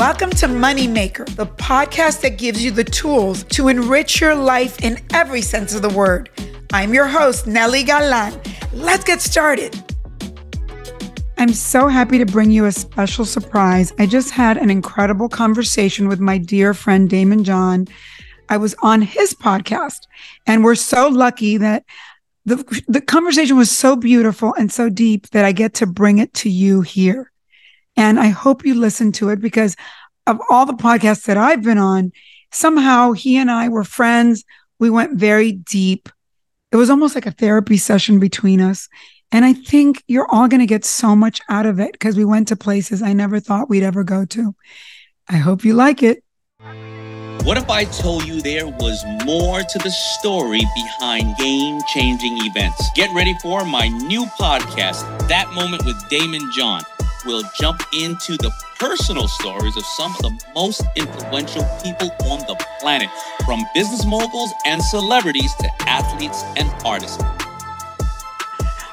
Welcome to Moneymaker, the podcast that gives you the tools to enrich your life in every sense of the word. I'm your host, Nely Galan. Let's get started. I'm so happy to bring you a special surprise. I just had an incredible conversation with my dear friend Daymond John. I was on his podcast, and we're so lucky that the, the conversation was so beautiful and so deep that I get to bring it to you here. And I hope you listen to it because of all the podcasts that I've been on, somehow he and I were friends. We went very deep. It was almost like a therapy session between us. And I think you're all going to get so much out of it because we went to places I never thought we'd ever go to. I hope you like it. What if I told you there was more to the story behind game changing events? Get ready for my new podcast, That Moment with Daymond John we'll jump into the personal stories of some of the most influential people on the planet, from business moguls and celebrities to athletes and artists.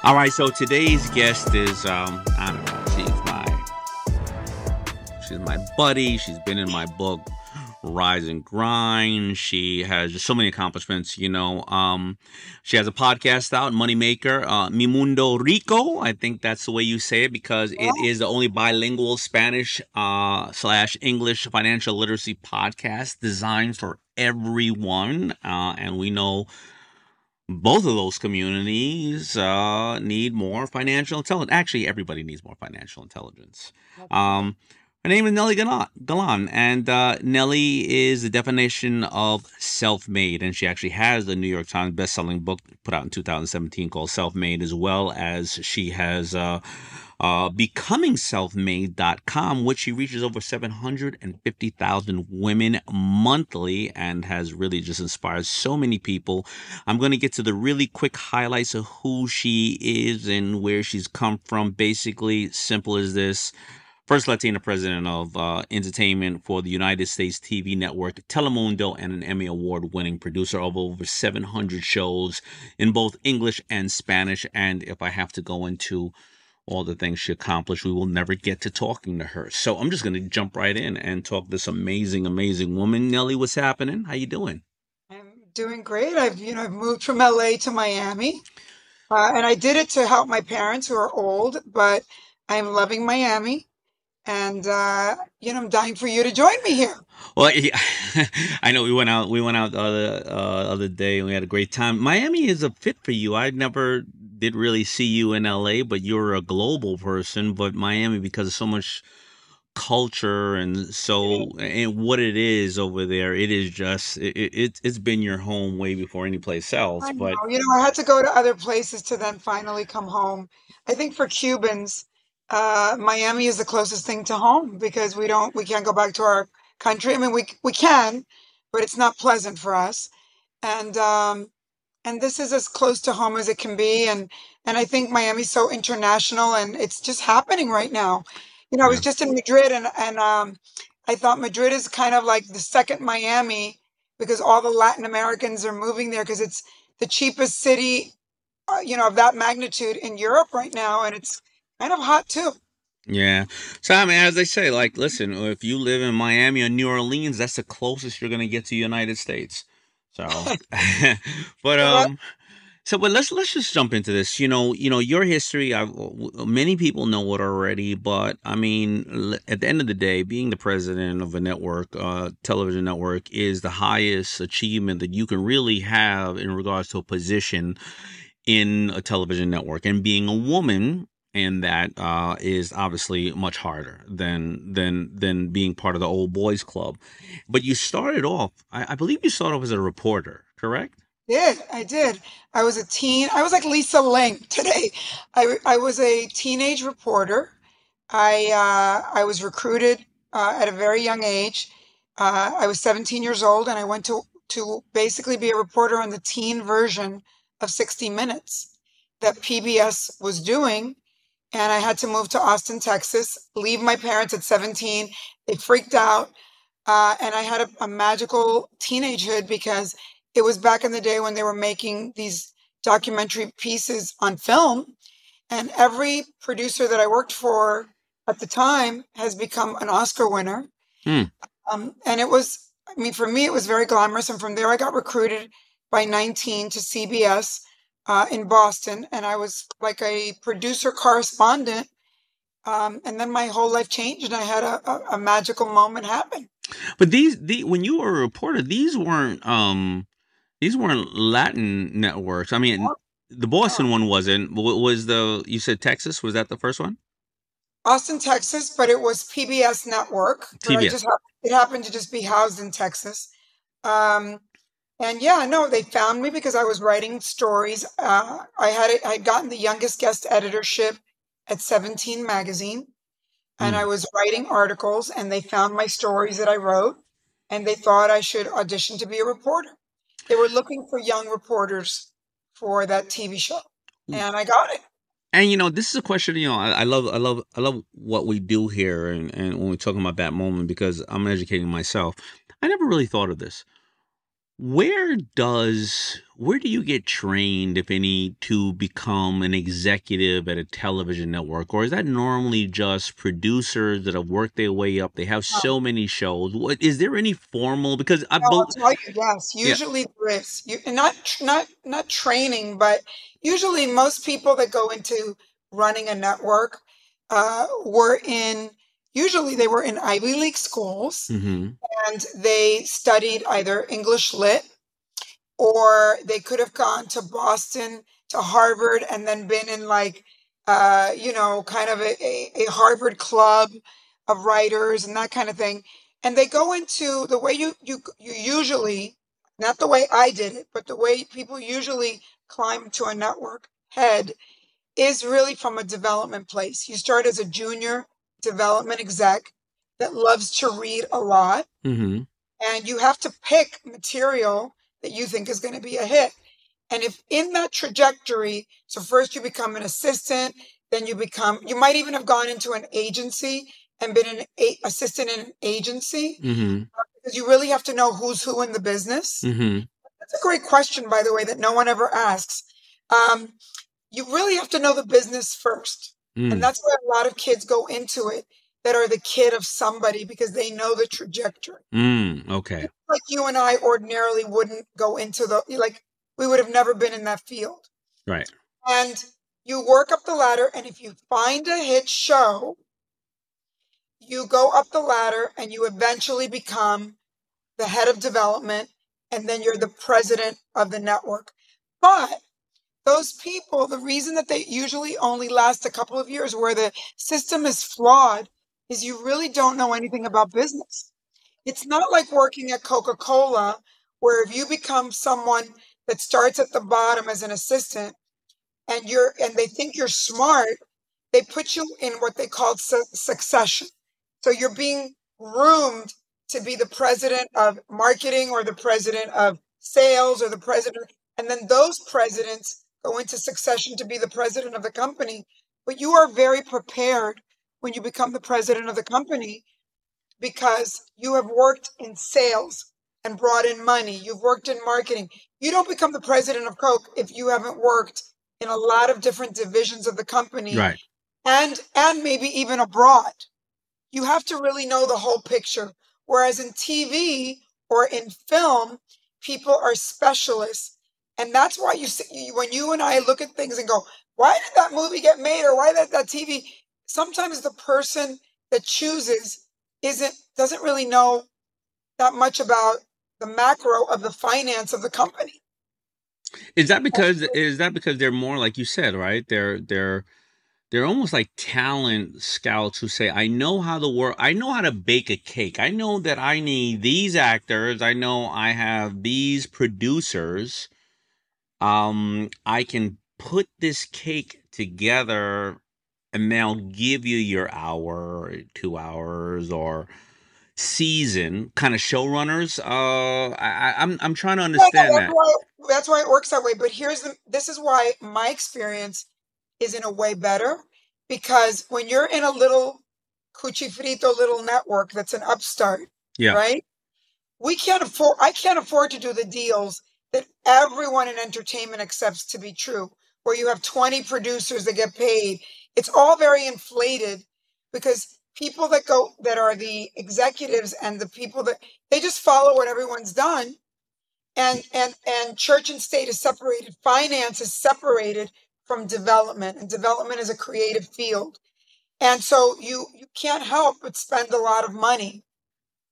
All right, so today's guest is um, I don't know, she's my she's my buddy. She's been in my book rise and grind. She has just so many accomplishments. You know, um, she has a podcast out, Moneymaker, uh, Mi Mundo Rico. I think that's the way you say it because it is the only bilingual Spanish uh, slash English financial literacy podcast designed for everyone. Uh, and we know both of those communities uh, need more financial intelligence. Actually, everybody needs more financial intelligence. Um, her name is Nely Galan, and uh, Nely is the definition of self-made, and she actually has the New York Times best-selling book put out in 2017 called Self-Made, as well as she has uh, uh, becomingselfmade.com, which she reaches over 750,000 women monthly and has really just inspired so many people. I'm going to get to the really quick highlights of who she is and where she's come from. Basically, simple as this first Latina president of uh, entertainment for the United States TV network Telemundo, and an Emmy Award winning producer of over 700 shows in both English and Spanish. And if I have to go into all the things she accomplished, we will never get to talking to her. So I'm just going to jump right in and talk this amazing, amazing woman. Nely, what's happening? How you doing? I'm doing great. I've you know I've moved from LA to Miami, uh, and I did it to help my parents who are old, but I'm loving Miami and uh, you know, I'm dying for you to join me here. Well, yeah, I know we went out. We went out the other uh, other day, and we had a great time. Miami is a fit for you. I never did really see you in L.A., but you're a global person. But Miami, because of so much culture and so and what it is over there, it is just it, it it's been your home way before any place else. But you know, I had to go to other places to then finally come home. I think for Cubans uh, Miami is the closest thing to home because we don't we can't go back to our country. I mean, we we can, but it's not pleasant for us. And um, and this is as close to home as it can be. And and I think Miami's so international, and it's just happening right now. You know, I was just in Madrid, and and um, I thought Madrid is kind of like the second Miami because all the Latin Americans are moving there because it's the cheapest city, uh, you know, of that magnitude in Europe right now, and it's kind of hot too. yeah. So I mean, as they say, like, listen, if you live in Miami or New Orleans, that's the closest you're gonna get to the United States. So, but um. So, but let's let's just jump into this. You know, you know your history. I, many people know it already, but I mean, at the end of the day, being the president of a network, uh, television network, is the highest achievement that you can really have in regards to a position in a television network. And being a woman in that uh, is obviously much harder than than than being part of the old boys club. But you started off, I, I believe you started off as a reporter, correct? did. I did. I was a teen. I was like Lisa Ling today. I I was a teenage reporter I uh, I was recruited uh, at a very young age. Uh, I was 17 years old, and I went to to basically be a reporter on the teen version of 60 Minutes that PBS was doing. And I had to move to Austin, Texas, leave my parents at 17. They freaked out. Uh, and I had a, a magical teenagehood because it was back in the day when they were making these documentary pieces on film. And every producer that I worked for at the time has become an Oscar winner. Mm. Um, and it was, I mean, for me, it was very glamorous. And from there, I got recruited by 19 to CBS uh, in Boston. And I was like a producer correspondent. Um, and then my whole life changed and I had a, a, a magical moment happen. But these, the when you were a reporter, these weren't um, these weren't Latin networks. I mean, the Boston one wasn't. Was the you said Texas? Was that the first one? Austin, Texas, but it was PBS Network. It happened to just be housed in Texas. Um, and yeah, no, they found me because I was writing stories. Uh, I had I had gotten the youngest guest editorship at 17 magazine, and Mm. I was writing articles, and they found my stories that I wrote, and they thought I should audition to be a reporter. They were looking for young reporters for that TV show, and I got it. And you know, this is a question. You know, I, I love, I love, I love what we do here, and and when we're talking about that moment, because I'm educating myself. I never really thought of this. Where does where do you get trained, if any, to become an executive at a television network, or is that normally just producers that have worked their way up? They have so many shows. What is there any formal? Because I No, tell you, yes. Yeah. Usually there is. You, not not not training, but usually most people that go into running a network uh, were in. Usually they were in Ivy League schools Mhm. and they studied either English lit or they could have gone to Boston to Harvard and then been in like uh, you know kind of a, a, a Harvard club of writers and that kind of thing. And they go into the way you you you usually not the way I did it, but the way people usually climb to a network head is really from a development place. You start as a junior development exec that loves to read a lot Mhm. and you have to pick material that you think is going to be a hit. And if in that trajectory, so first you become an assistant, then you become, you might even have gone into an agency and been an a- assistant in an agency Mhm. because you really have to know who's who in the business. Mhm. That's a great question, by the way, that no one ever asks. Um, you really have to know the business first. Mm. And that's why a lot of kids go into it that are the kid of somebody because they know the trajectory. Mm. Okay. Like you and I ordinarily wouldn't go into the, like, we would have never been in that field. Right. And you work up the ladder, and if you find a hit show, you go up the ladder and you eventually become the head of development, and then you're the president of the network. But those people, the reason that they usually only last a couple of years, where the system is flawed, is you really don't know anything about business. It's not like working at Coca Cola, where if you become someone that starts at the bottom as an assistant and you're and they think you're smart, they put you in what they call su- succession. So you're being groomed to be the president of marketing or the president of sales or the president, and then those presidents go into succession to be the president of the company. But you are very prepared when you become the president of the company because you have worked in sales and brought in money. You've worked in marketing. You don't become the president of Coke if you haven't worked in a lot of different divisions of the company Right. and and maybe even abroad. You have to really know the whole picture. Whereas in TV or in film, people are specialists. And that's why you see when you and I look at things and go, why did that movie get made or why did that TV? Sometimes the person that chooses isn't doesn't really know that much about the macro of the finance of the company. Is that because is that because they're more like you said, right? They're they're they're almost like talent scouts who say, I know how to work I know how to bake a cake. I know that I need these actors. I know I have these producers. Um I can put this cake together and they'll give you your hour, or two hours, or season kind of showrunners. Uh, I, I'm I'm trying to understand that's that. Why, that's why it works that way. But here's the this is why my experience is in a way better because when you're in a little cuchifrito little network that's an upstart, Yeah. right? We can't afford. I can't afford to do the deals that everyone in entertainment accepts to be true, where you have 20 producers that get paid. It's all very inflated because people that go that are the executives and the people that they just follow what everyone's done. And and and church and state is separated finance is separated from development and development is a creative field. And so you you can't help but spend a lot of money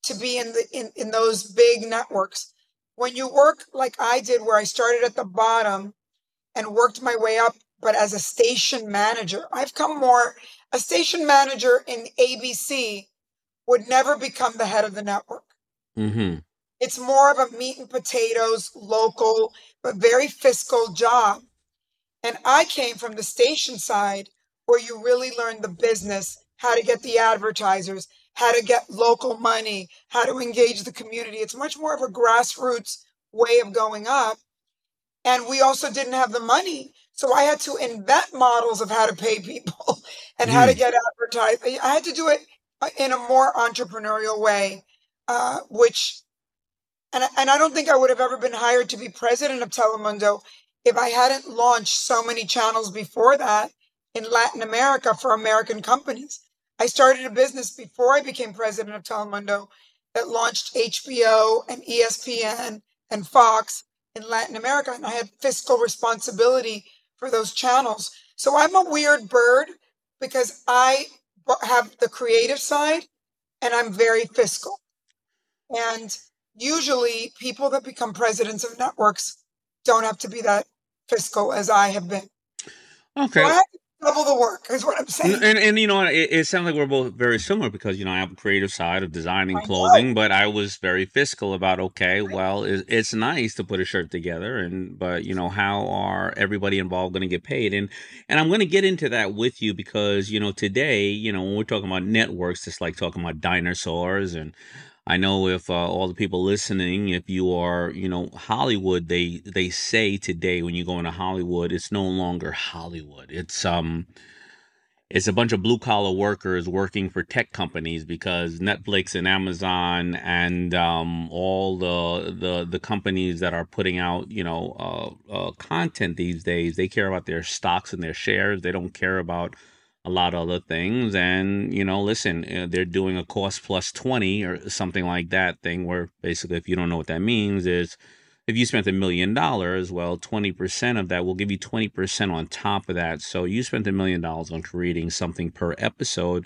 to be in the in, in those big networks when you work like i did where i started at the bottom and worked my way up but as a station manager i've come more a station manager in abc would never become the head of the network Mm-hmm. it's more of a meat and potatoes, local, but very fiscal job. And I came from the station side where you really learn the business, how to get the advertisers, how to get local money, how to engage the community. It's much more of a grassroots way of going up. And we also didn't have the money. So I had to invent models of how to pay people and how to get advertised. I had to do it uh, in a more entrepreneurial way, uh, which and and I don't think I would have ever been hired to be president of Telemundo if I hadn't launched so many channels before that in Latin America for American companies. I started a business before I became president of Telemundo that launched HBO and ESPN and Fox in Latin America, and I had fiscal responsibility for those channels. So I'm a weird bird because I have the creative side and I'm very fiscal. And usually people that become presidents of networks don't have to be that fiscal as I have been. Okay. So I to double the work, is what I'm saying. And, and you know it, it sounds like we're both very similar because you know I have a creative side of designing clothing, but I was very fiscal about okay, well it, it's nice to put a shirt together, and but you know how are everybody involved going to get paid? And and I'm going to get into that with you because you know today you know when we're talking about networks, it's like talking about dinosaurs and. I know if uh, all the people listening, if you are, you know, Hollywood, they they say today when you go into Hollywood, it's no longer Hollywood. It's um, it's a bunch of blue collar workers working for tech companies because Netflix and Amazon and um, all the the the companies that are putting out you know uh, uh, content these days they care about their stocks and their shares. They don't care about a lot of other things. And you know, listen, uh, they're doing a cost plus twenty or something like that thing where basically, if you don't know what that means, is if you spent a million dollars, well, 20% of that will give you 20% on top of that. So you spent a million dollars on creating something per episode.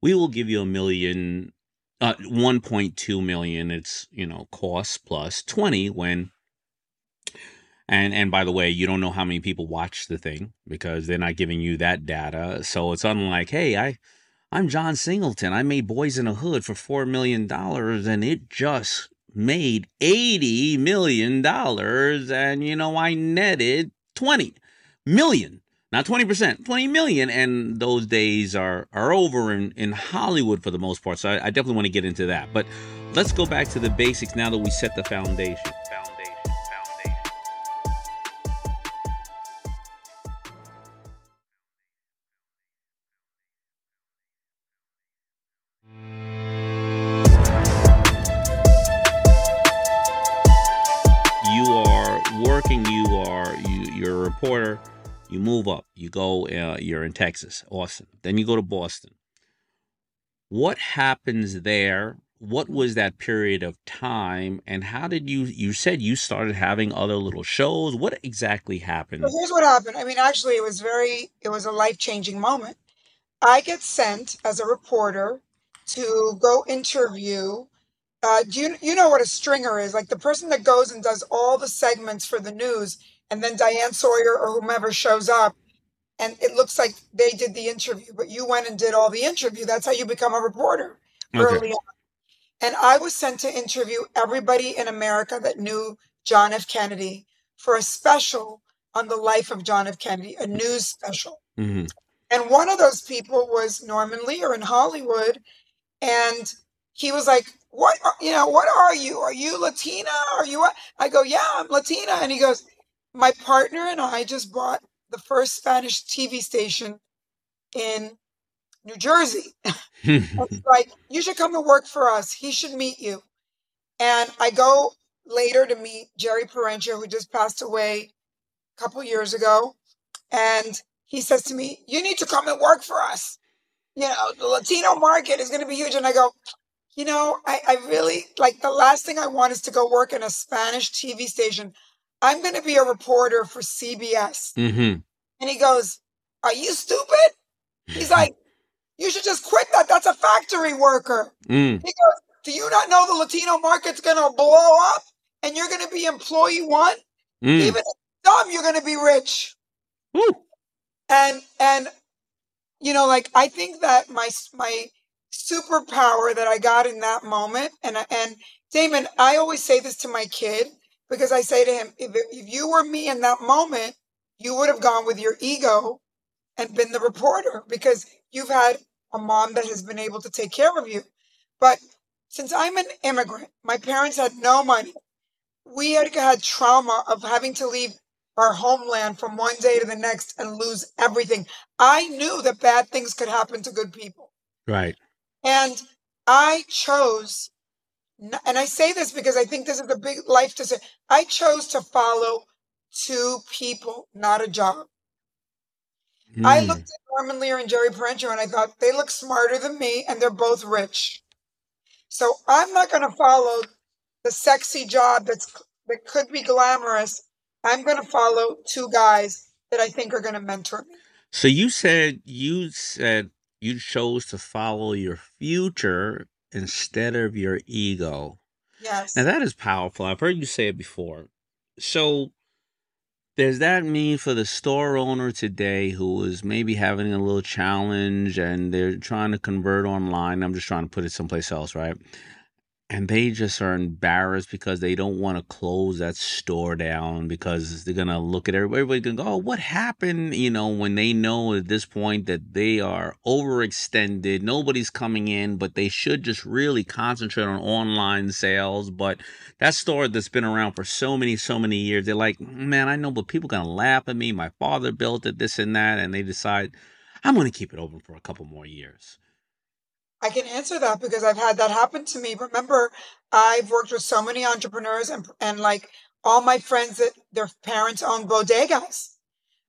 We will give you a million, uh, 1.2 million. It's, you know, cost plus 20 when, and, and by the way, you don't know how many people watch the thing because they're not giving you that data. So it's unlike, hey, I, I'm John Singleton. I made Boys in a Hood for $4 million and it just made $80 million. And, you know, I netted 20 million, not 20%, 20 million. And those days are, are over in, in Hollywood for the most part. So I, I definitely want to get into that. But let's go back to the basics now that we set the. Foundation, you move up you go uh, you're in texas austin then you go to boston what happens there what was that period of time and how did you you said you started having other little shows what exactly happened So here's what happened. I mean, actually, it was very, it was a life changing moment. I get sent as a reporter to go interview. Uh, do you you know what a stringer is? Like the person that goes and does all the segments for the news, and then Diane Sawyer or whomever shows up, and it looks like they did the interview, but you went and did all the interview. That's how you become a reporter Okay. early on. And I was sent to interview everybody in America that knew John F. Kennedy for a special on the life of John F. Kennedy, a news special. hmm And one of those people was Norman Lear in Hollywood. And he was like, What, are, you know, what are you? Are you Latina? Are you, what? I go, Yeah, I'm Latina. And he goes, My partner and I just bought the first Spanish TV station in New Jersey. it's like, You should come to work for us. He should meet you. And I go later to meet Jerry Perenchio, who just passed away a couple years ago. And he says to me, You need to come and work for us. You know, the Latino market is going to be huge. And I go, You know, I, I really like the last thing I want is to go work in a Spanish TV station. I'm going to be a reporter for CBS. Mm-hmm. And he goes, Are you stupid? He's like, You should just quit that. That's a factory worker. Mm. He goes, Do you not know the Latino market's going to blow up and you're going to be employee one? Mm. Even if dumb, you're going to be rich. And, and, you know, like, I think that my, my superpower that I got in that moment, and, and Daymond, I always say this to my kid because I say to him, if, if you were me in that moment, you would have gone with your ego and been the reporter because you've had a mom that has been able to take care of you. But since I'm an immigrant, my parents had no money. We had had trauma of having to leave our homeland from one day to the next and lose everything. I knew that bad things could happen to good people. Right. And I chose, and I say this because I think this is a big life decision. I chose to follow two people, not a job. I Mm. looked at Norman Lear and Jerry Perenchio and I thought they look smarter than me and they're both rich. So I'm not going to follow the sexy job that's that could be glamorous. I'm going to follow two guys that I think are going to mentor me. So you said you said you chose to follow your future instead of your ego. Yes. Now that is powerful. I've heard you say it before. So does that mean for the store owner today who is maybe having a little challenge and they're trying to convert online? I'm just trying to put it someplace else, right? And they just are embarrassed because they don't want to close that store down because they're gonna look at everybody. Everybody's gonna go, "Oh, what happened?" You know, when they know at this point that they are overextended, nobody's coming in, but they should just really concentrate on online sales. But that store that's been around for so many, so many years, they're like, "Man, I know, but people gonna laugh at me. My father built it, this and that," and they decide, "I'm gonna keep it open for a couple more years." I can answer that because I've had that happen to me. Remember, I've worked with so many entrepreneurs and and like all my friends that their parents own bodegas.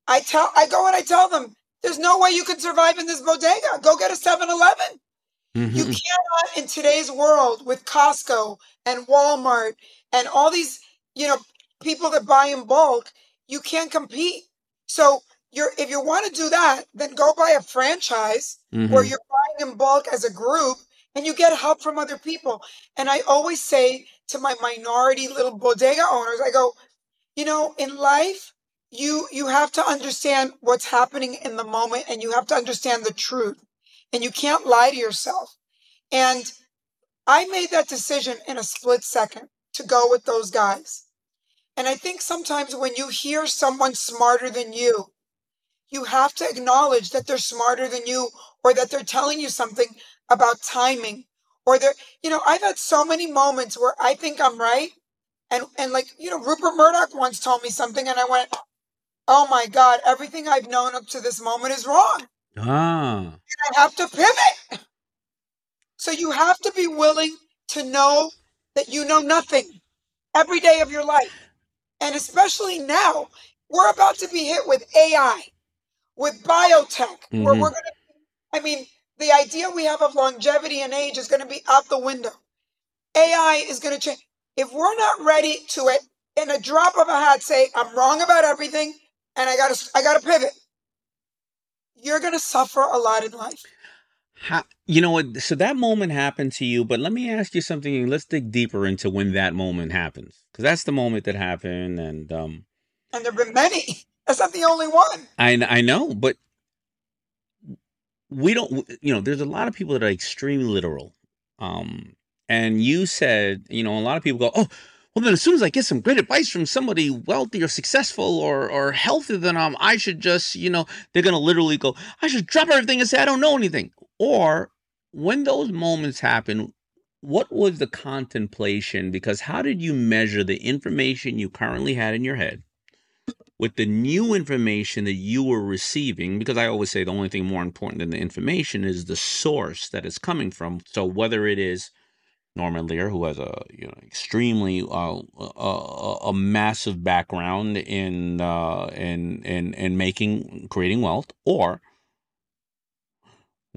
I tell I go and I tell them, there's no way you can survive in this bodega. Go get a 7-Eleven. You Mhm. cannot in today's world with Costco and Walmart and all these, you know, people that buy in bulk, you can't compete. So you're if you want to do that, then go buy a franchise where Mhm. you're buying in bulk as a group and you get help from other people. And I always say to my minority little bodega owners, I go, you know, in life, you you have to understand what's happening in the moment and you have to understand the truth. And you can't lie to yourself. And I made that decision in a split second to go with those guys. And I think sometimes when you hear someone smarter than you, you have to acknowledge that they're smarter than you or that they're telling you something about timing or they're you know i've had so many moments where i think i'm right and and like you know rupert murdoch once told me something and i went oh my god everything i've known up to this moment is wrong. Ah. and i have to pivot. So you have to be willing to know that you know nothing every day of your life. And especially now we're about to be hit with ai with biotech where Mhm. we're going to i mean the idea we have of longevity and age is going to be out the window ai is going to change if we're not ready to it in a drop of a hat say i'm wrong about everything and i gotta i gotta pivot you're going to suffer a lot in life How, you know what? So that moment happened to you, but let me ask you something. Let's dig deeper into when that moment happens, because that's the moment that happened, and um, and there have been many that's not the only one I I know, but we don't. You know, there's a lot of people that are extremely literal. Um, and you said, you know, a lot of people go, oh. well, then as soon as I get some great advice from somebody wealthy or successful or or healthier than I'm, I should just, you know, they're gonna literally go, I should drop everything and say I don't know anything. Or when those moments happen, what was the contemplation? Because how did you measure the information you currently had in your head with the new information that you were receiving? Because I always say the only thing more important than the information is the source that it's coming from. So whether it is Norman Lear, who has a you know extremely uh, a, a massive background in uh, in in in making creating wealth, or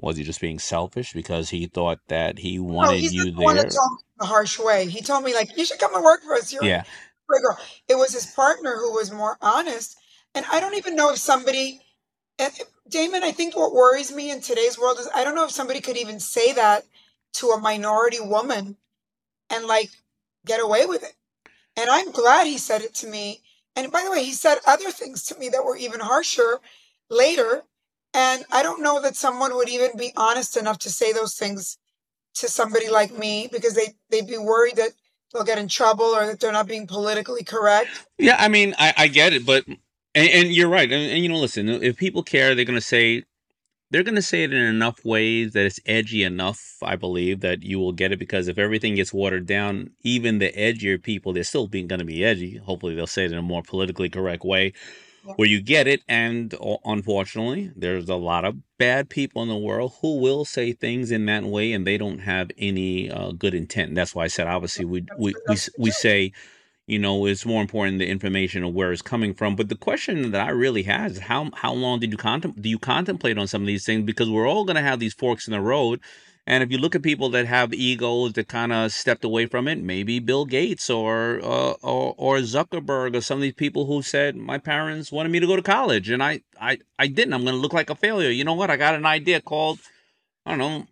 was he just being selfish because he thought that he wanted no, you the there? one that told me the harsh way. He told me like, you should come and work for us. You're yeah, a girl. It was his partner who was more honest, and I don't even know if somebody. Eh, eh, Daymond, I think what worries me in today's world is I don't know if somebody could even say that to a minority woman and like get away with it. And I'm glad he said it to me. And by the way, he said other things to me that were even harsher later. And I don't know that someone would even be honest enough to say those things to somebody like me because they, they'd be worried that they'll get in trouble or that they're not being politically correct. yeah. I mean, I, I get it, but and, and you're right. And, and you know, listen, if people care, they're to say they're to say it in enough ways that it's edgy enough, I believe, that you will get it because if everything gets watered down, even the edgier people, they're still being to be edgy. Hopefully, they'll say it in a more politically correct way Where you get it. And unfortunately, there's a lot of bad people in the world who will say things in that way and they don't have any uh, good intent. And that's why I said, obviously, we, we, we, we say, you know, it's more important the information of where it's coming from. But the question that I really have is how how long did you contem- do you contemplate on some of these things? Because we're all going to have these forks in the road. And if you look at people that have egos that kind of stepped away from it, maybe Bill Gates or, uh, or or Zuckerberg or some of these people who said my parents wanted me to go to college and I I I didn't. I'm going to look like a failure. You know what? I got an idea called I don't know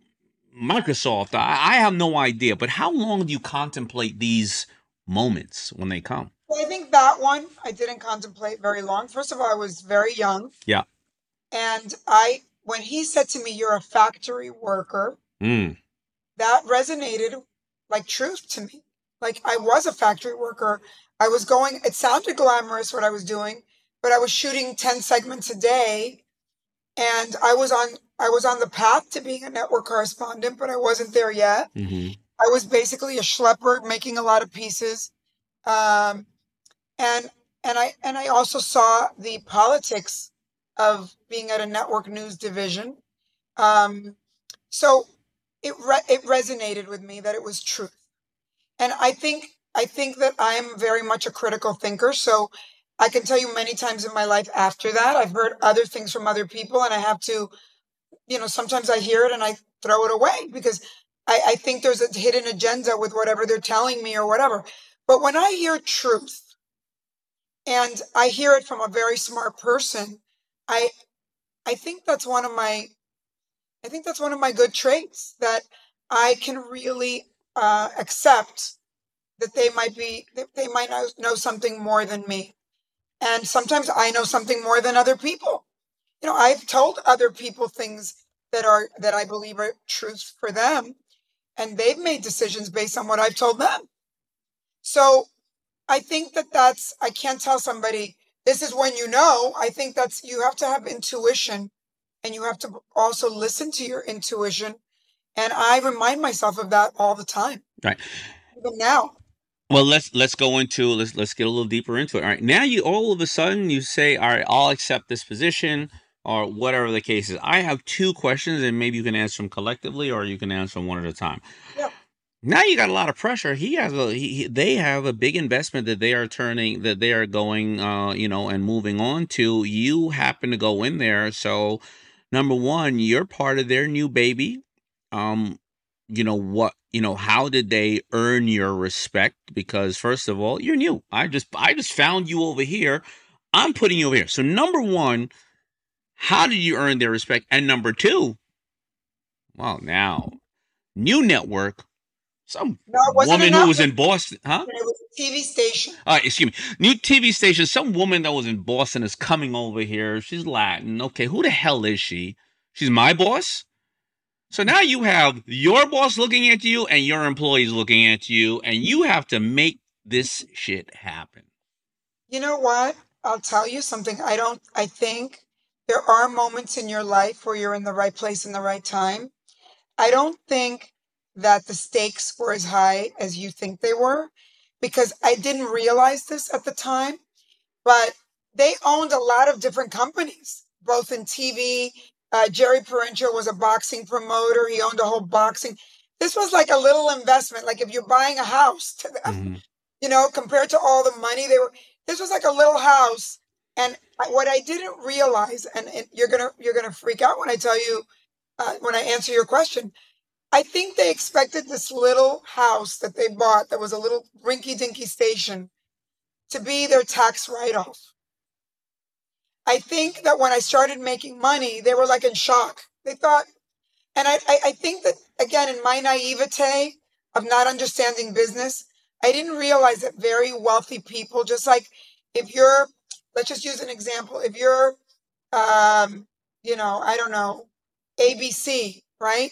Microsoft. I, I have no idea. But how long do you contemplate these moments when they come? Well, I think that one I didn't contemplate very long. First of all, I was very young. Yeah. And I, when he said to me, You're a factory worker, Mm. that resonated like truth to me. Like I was a factory worker. I was going, it sounded glamorous what I was doing, but I was shooting 10 segments a day. And I was on I was on the path to being a network correspondent, but I wasn't there yet. hmm I was basically a schlepper making a lot of pieces. Um, and and I and I also saw the politics of being at a network news division. Um, so it re- it resonated with me that it was truth. And I think I think that I am very much a critical thinker. So I can tell you many times in my life after that, I've heard other things from other people, and I have to, you know, sometimes I hear it and I throw it away because I, I think there's a hidden agenda with whatever they're telling me or whatever. But when I hear truth and I hear it from a very smart person, I I think that's one of my I think that's one of my good traits that I can really uh, accept that they might be they might know, know something more than me, and sometimes I know something more than other people. You know, I've told other people things that are that I believe are truths for them, and they've made decisions based on what I've told them. So I think that that's I can't tell somebody this is when you know. I think that's you have to have intuition and you have to also listen to your intuition. And I remind myself of that all the time. Right. Even now. Well, let's let's go into let's let's get a little deeper into it. All right. Now you all of a sudden you say, all right, I'll accept this position or whatever the case is. I have two questions, and maybe you can answer them collectively, or you can answer them one at a time. Yep. Now you got a lot of pressure. He has a he, he- they have a big investment that they are turning that they are going uh you know and moving on to. You happen to go in there, so number one, you're part of their new baby. Um, you know what you know how did they earn your respect? Because first of all you're new. I just i just found you over here. I'm putting you over here. So number one how did you earn their respect? And number two well now new network some No, woman who was in boston huh It was a TV station. uh, excuse me. New TV station. Some woman that was in Boston is coming over here. She's Latin. Okay, who the hell is she? She's my boss. So now you have your boss looking at you and your employees looking at you, and you have to make this shit happen? You know what? I'll tell you something. I don't, I think there are moments in your life where you're in the right place in the right time. I don't think that the stakes were as high as you think they were because I didn't realize this at the time, but they owned a lot of different companies, both in TV. Uh, Jerry Perenchio was a boxing promoter. He owned a whole boxing. This was like a little investment. Like if you're buying a house to them, Mm-hmm. you know, compared to all the money they were, this was like a little house. And I, what I didn't realize, and, and you're gonna you're gonna freak out when I tell you, uh, when I answer your question. I think they expected this little house that they bought that was a little rinky dinky station to be their tax write off. I think that when I started making money, they were like in shock. They thought, and I, I, I think that again, in my naivete of not understanding business, I didn't realize that very wealthy people, just like if you're, let's just use an example, if you're, um, you know, I don't know, ABC, right?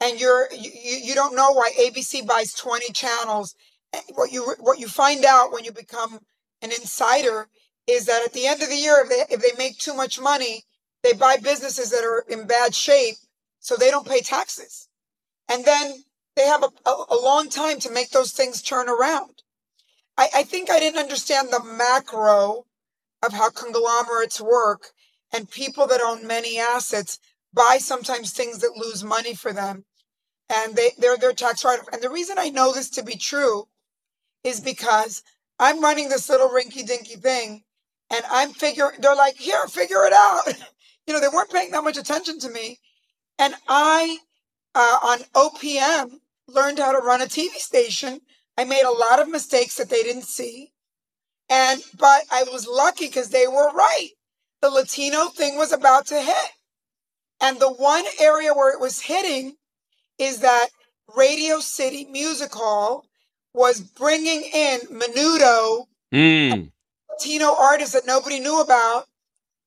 And you're you, you don't know why ABC buys 20 channels. What you what you find out when you become an insider is that at the end of the year, if they if they make too much money, they buy businesses that are in bad shape, so they don't pay taxes, and then they have a, a, a long time to make those things turn around. I, I think I didn't understand the macro of how conglomerates work and people that own many assets buy sometimes things that lose money for them and they, they're their tax write-off. And the reason I know this to be true is because I'm running this little rinky dinky thing and I'm figuring they're like, here, figure it out. you know, they weren't paying that much attention to me. And I uh, on OPM learned how to run a TV station. I made a lot of mistakes that they didn't see. And but I was lucky because they were right. The Latino thing was about to hit. And the one area where it was hitting is that Radio City Music Hall was bringing in Menudo, Mm. Latino artists that nobody knew about.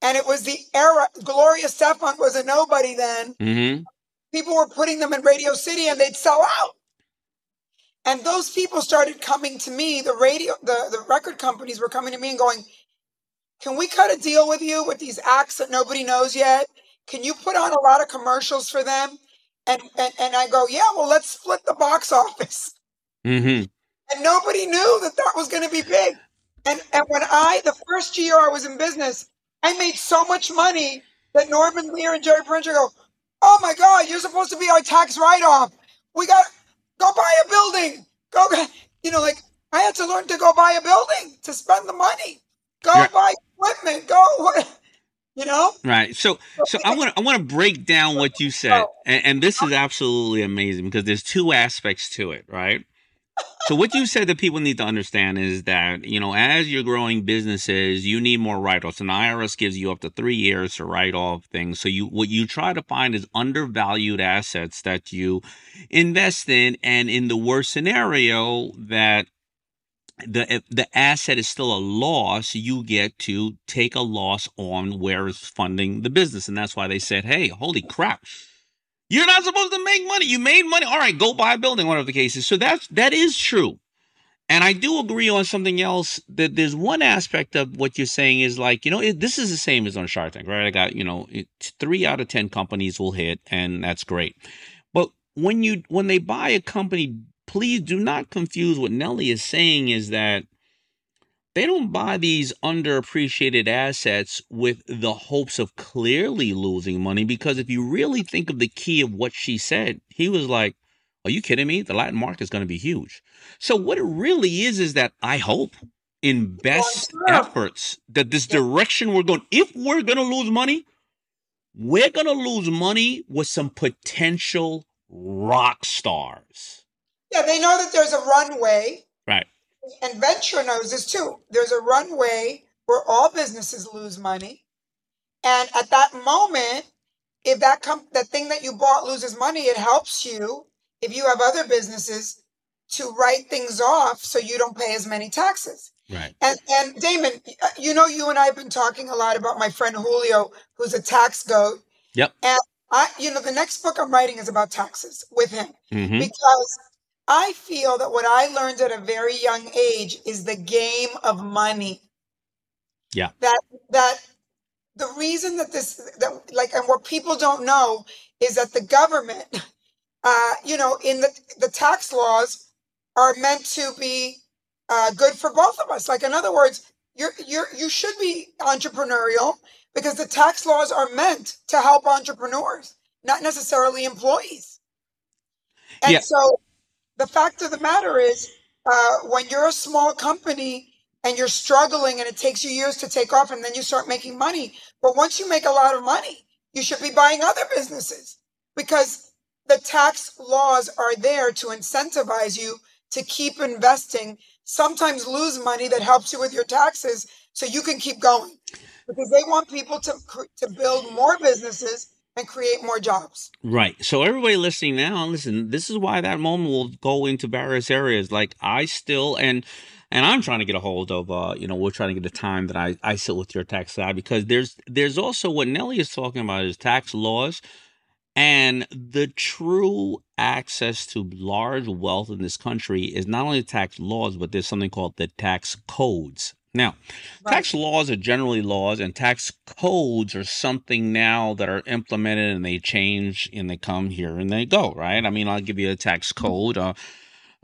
And it was the era, Gloria Estefan was a nobody then. Mm-hmm. People were putting them in Radio City and they'd sell out. And those people started coming to me, the radio, the, the record companies were coming to me and going, Can we cut a deal with you with these acts that nobody knows yet? Can you put on a lot of commercials for them? And and, and I go, Yeah, well, let's split the box office. Mm-hmm. And nobody knew that that was going to be big. And and when I, the first year I was in business, I made so much money that Norman Lear and Jerry Perenchio go, "Oh my God, you're supposed to be our tax write-off. We got go buy a building. Go, you know, like I had to learn to go buy a building to spend the money. Go Yeah. buy equipment. Go, you know. Right. So, so I want to I want to break down what you said, and, and this is absolutely amazing because there's two aspects to it, right? So, what you said that people need to understand is that you know, as you're growing businesses, you need more write-offs, and the IRS gives you up to three years to write off things. So, you what you try to find is undervalued assets that you invest in, and in the worst scenario, that the if the asset is still a loss, you get to take a loss on where is funding the business, and that's why they said, "Hey, holy crap, you're not supposed to make money. You made money. All right, go buy a building, whatever the case is." So that's that is true, and I do agree on something else. That there's one aspect of what you're saying is like, you know, it, this is the same as on Shark Tank, right? I got you know, three out of ten companies will hit, and that's great. But when you when they buy a company, please do not confuse what Nely is saying is that they don't buy these underappreciated assets with the hopes of clearly losing money because if you really think of the key of what she said, he was like, Are you kidding me? The Latin market is going to be huge. So, what it really is is that I hope in best efforts that this direction we're going, if we're going to lose money, we're going to lose money with some potential rock stars. Yeah, they know that there's a runway. Right. and venture knows this too. There's a runway where all businesses lose money, and at that moment, if that com- that thing that you bought loses money, it helps you if you have other businesses to write things off so you don't pay as many taxes. Right. And and Daymond, you know, you and I have been talking a lot about my friend Julio, who's a tax goat. Yep. And I, you know, the next book I'm writing is about taxes with him Mm-hmm. because I feel that what I learned at a very young age is the game of money. Yeah. That that the reason that this that like and what people don't know is that the government uh you know in the the tax laws are meant to be uh good for both of us. Like in other words, you're you're you should be entrepreneurial because the tax laws are meant to help entrepreneurs, not necessarily employees. And Yeah. so the fact of the matter is, uh, when you're a small company and you're struggling and it takes you years to take off and then you start making money, but once you make a lot of money, you should be buying other businesses because the tax laws are there to incentivize you to keep investing, sometimes lose money that helps you with your taxes so you can keep going because they want people to, to build more businesses and create more jobs. Right. So everybody listening now, listen, this is why that moment will go into various areas. Like I still and and I'm trying to get a hold of uh, you know, we're trying to get the time that I, I sit with your tax side because there's there's also what Nely is talking about is tax laws and the true access to large wealth in this country is not only tax laws, but there's something called the tax codes. Now, Right. tax laws are generally laws, and tax codes are something now that are implemented and they change and they come here and they go, right? I mean, I'll give you a tax code. Uh,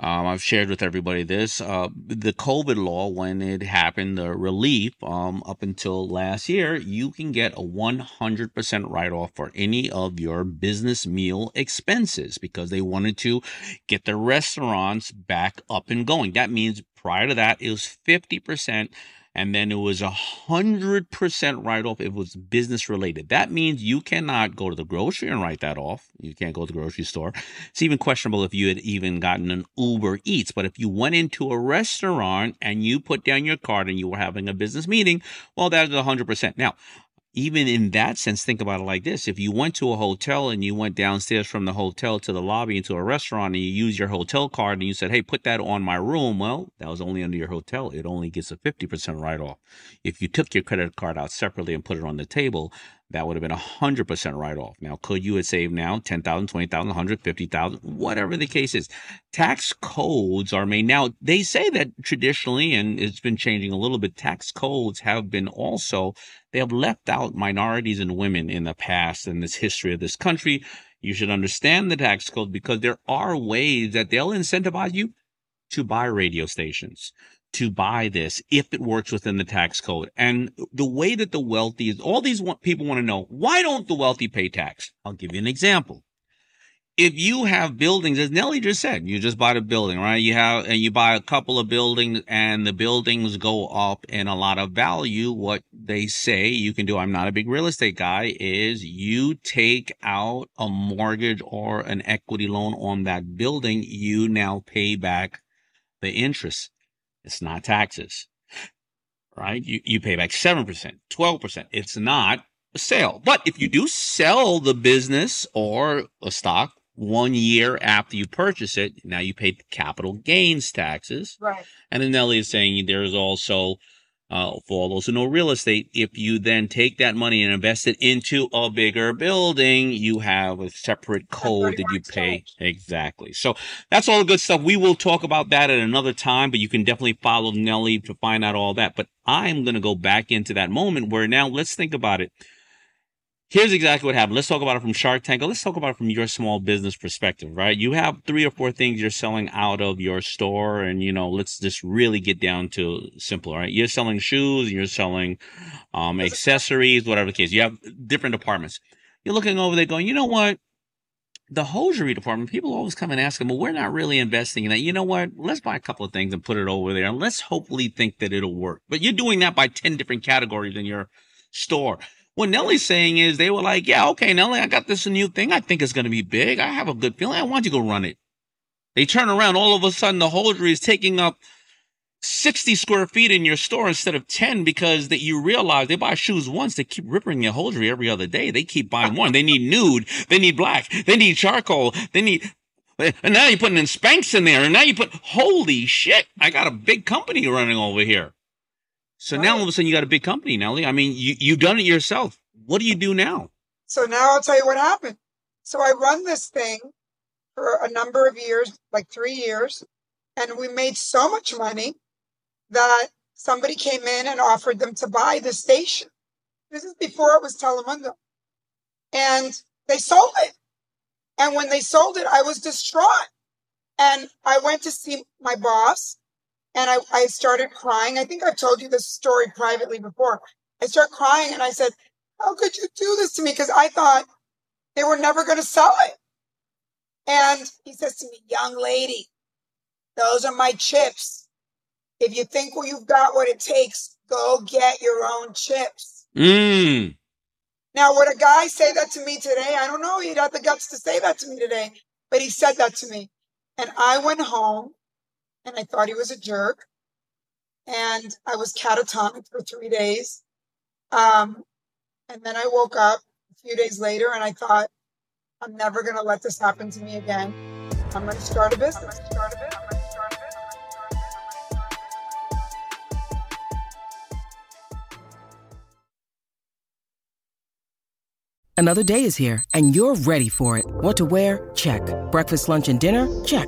um, I've shared with everybody this. Uh, the COVID law, when it happened, the relief um, up until last year, you can get a 100% write off for any of your business meal expenses because they wanted to get the restaurants back up and going. That means prior to that, it was 50%. And then it was a hundred percent write off if it was business related. That means you cannot go to the grocery and write that off. You can't go to the grocery store. It's even questionable if you had even gotten an Uber Eats. But if you went into a restaurant and you put down your card and you were having a business meeting, well, that is a hundred percent. Now, even in that sense, think about it like this. If you went to a hotel and you went downstairs from the hotel to the lobby into a restaurant and you use your hotel card and you said, Hey, put that on my room. Well, that was only under your hotel. It only gets a 50% write off. If you took your credit card out separately and put it on the table, that would have been a hundred percent write off. Now, could you have saved now 10,000, 20,000, 150,000, whatever the case is? Tax codes are made now. They say that traditionally, and it's been changing a little bit, tax codes have been also they have left out minorities and women in the past in this history of this country. You should understand the tax code because there are ways that they'll incentivize you to buy radio stations, to buy this if it works within the tax code. And the way that the wealthy is, all these people want to know, why don't the wealthy pay tax? I'll give you an example. If you have buildings, as Nely just said, you just bought a building, right? You have, and you buy a couple of buildings and the buildings go up in a lot of value. What they say you can do, I'm not a big real estate guy, is you take out a mortgage or an equity loan on that building. You now pay back the interest. It's not taxes, right? You, you pay back 7%, 12%. It's not a sale. But if you do sell the business or a stock one year after you purchase it, now you pay capital gains taxes. Right. And then Nely is saying there's also, uh, for all those who know real estate, if you then take that money and invest it into a bigger building, you have a separate code that you pay. Exactly. So that's all the good stuff. We will talk about that at another time, but you can definitely follow Nely to find out all that. But I'm going to go back into that moment where now let's think about it. Here's exactly what happened. Let's talk about it from Shark Tank. Let's talk about it from your small business perspective, right? You have three or four things you're selling out of your store. And, you know, let's just really get down to simple, right? You're selling shoes, you're selling, um, accessories, whatever the case. You have different departments. You're looking over there going, you know what? The hosiery department, people always come and ask them, well, we're not really investing in that. You know what? Let's buy a couple of things and put it over there and let's hopefully think that it'll work. But you're doing that by 10 different categories in your store. What Nely's saying is they were like, yeah, okay, Nely, I got this new thing. I think it's going to be big. I have a good feeling. I want you to go run it. They turn around. All of a sudden, the hosiery is taking up 60 square feet in your store instead of 10 because that you realize they buy shoes once. They keep ripping your hosiery every other day. They keep buying one. They need nude. They need black. They need charcoal. They need, and now you're putting in Spanx in there. And now you put, holy shit, I got a big company running over here. So now all of a sudden you got a big company, Nely. I mean, you, you've done it yourself. What do you do now? So now I'll tell you what happened. So I run this thing for a number of years, like three years, and we made so much money that somebody came in and offered them to buy the station. This is before it was Telemundo. And they sold it. And when they sold it, I was distraught. And I went to see my boss and I, I started crying. I think I've told you this story privately before. I start crying and I said, How could you do this to me? Because I thought they were never going to sell it. And he says to me, Young lady, those are my chips. If you think well, you've got what it takes, go get your own chips. Mm. Now, would a guy say that to me today? I don't know. He'd have the guts to say that to me today, but he said that to me. And I went home and I thought he was a jerk. And I was catatonic for three days. Um, and then I woke up a few days later and I thought, I'm never going to let this happen to me again. I'm going to start a business. Start a business. Another day is here, and you're ready for it. What to wear? Check. Breakfast, lunch, and dinner? Check.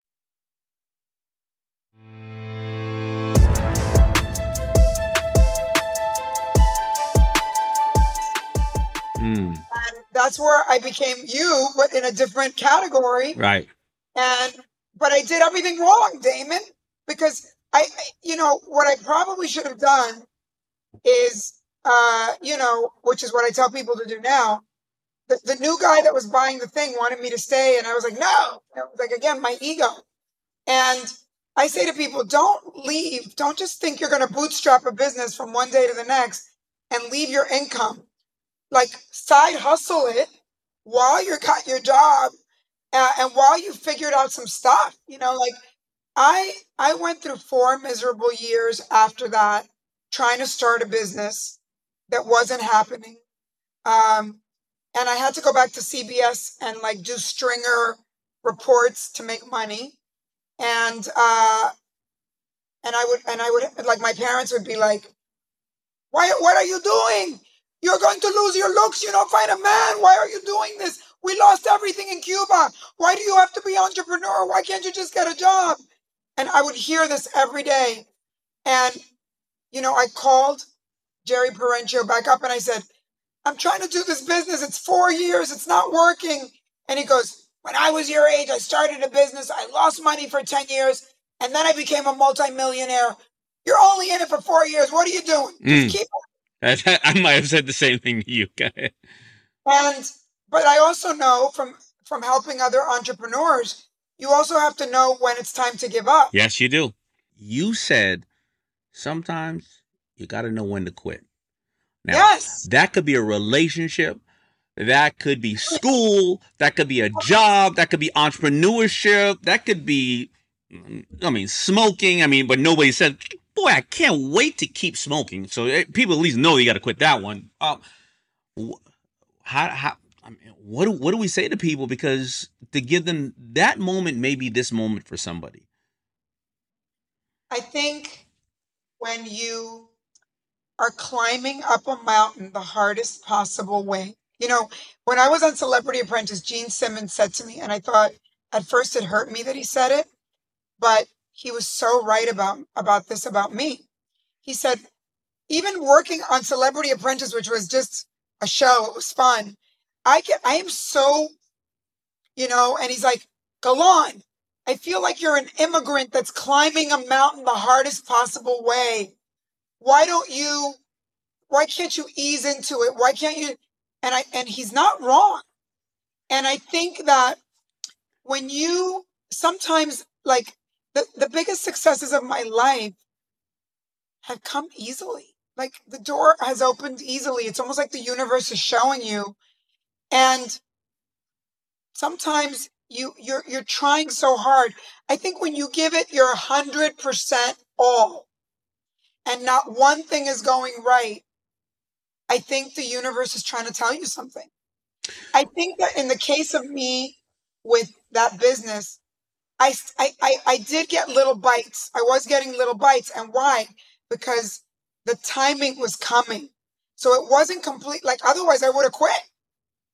That's where I became you, but in a different category. Right. And, but I did everything wrong, Daymond, because I, you know, what I probably should have done is, uh, you know, which is what I tell people to do now. The, the new guy that was buying the thing wanted me to stay, and I was like, no. It was like, again, my ego. And I say to people, don't leave. Don't just think you're going to bootstrap a business from one day to the next and leave your income. Like, side hustle it while you're got your job uh, and while you figured out some stuff. You know, like, I I went through four miserable years after that trying to start a business that wasn't happening. Um, and I had to go back to CBS and like do stringer reports to make money. And uh, and I would and I would like my parents would be like, "Why? What are you doing? You're going to lose your looks. You don't find a man. Why are you doing this? We lost everything in Cuba. Why do you have to be an entrepreneur? Why can't you just get a job?" And I would hear this every day. And you know, I called Jerry Perenchio back up and I said, I'm trying to do this business. It's four years. It's not working. And he goes, When I was your age, I started a business. I lost money for 10 years. And then I became a multimillionaire. You're only in it for four years. What are you doing? Mm. Just keep I, I might have said the same thing to you. And but I also know from from helping other entrepreneurs, you also have to know when it's time to give up. Yes, you do. You said sometimes you got to know when to quit. Now, Yes. that could be a relationship. That could be school. That could be a job. That could be entrepreneurship. That could be, I mean, smoking. I mean, but nobody said, boy, I can't wait to keep smoking. So eh, people at least know you got to quit that one. Uh, wh- how, how, I mean, what, do, what do we say to people? Because to give them that moment, maybe this moment for somebody. I think when you are climbing up a mountain the hardest possible way. You know, when I was on Celebrity Apprentice, Gene Simmons said to me, and I thought at first it hurt me that he said it, but he was so right about about this about me. He said, even working on Celebrity Apprentice, which was just a show, it was fun. I get I am so, you know, and he's like, Galan, I feel like you're an immigrant that's climbing a mountain the hardest possible way. Why don't you, why can't you ease into it? Why can't you? And I, and he's not wrong. And I think that when you sometimes like the, the biggest successes of my life have come easily. Like the door has opened easily. It's almost like the universe is showing you. And sometimes you you're you're trying so hard. I think when you give it your hundred percent all, and not one thing is going right, I think the universe is trying to tell you something. I think that in the case of me with that business, I, I, I, did get little bites. I was getting little bites. And why? Because the timing was coming. So it wasn't complete. Like otherwise I would have quit.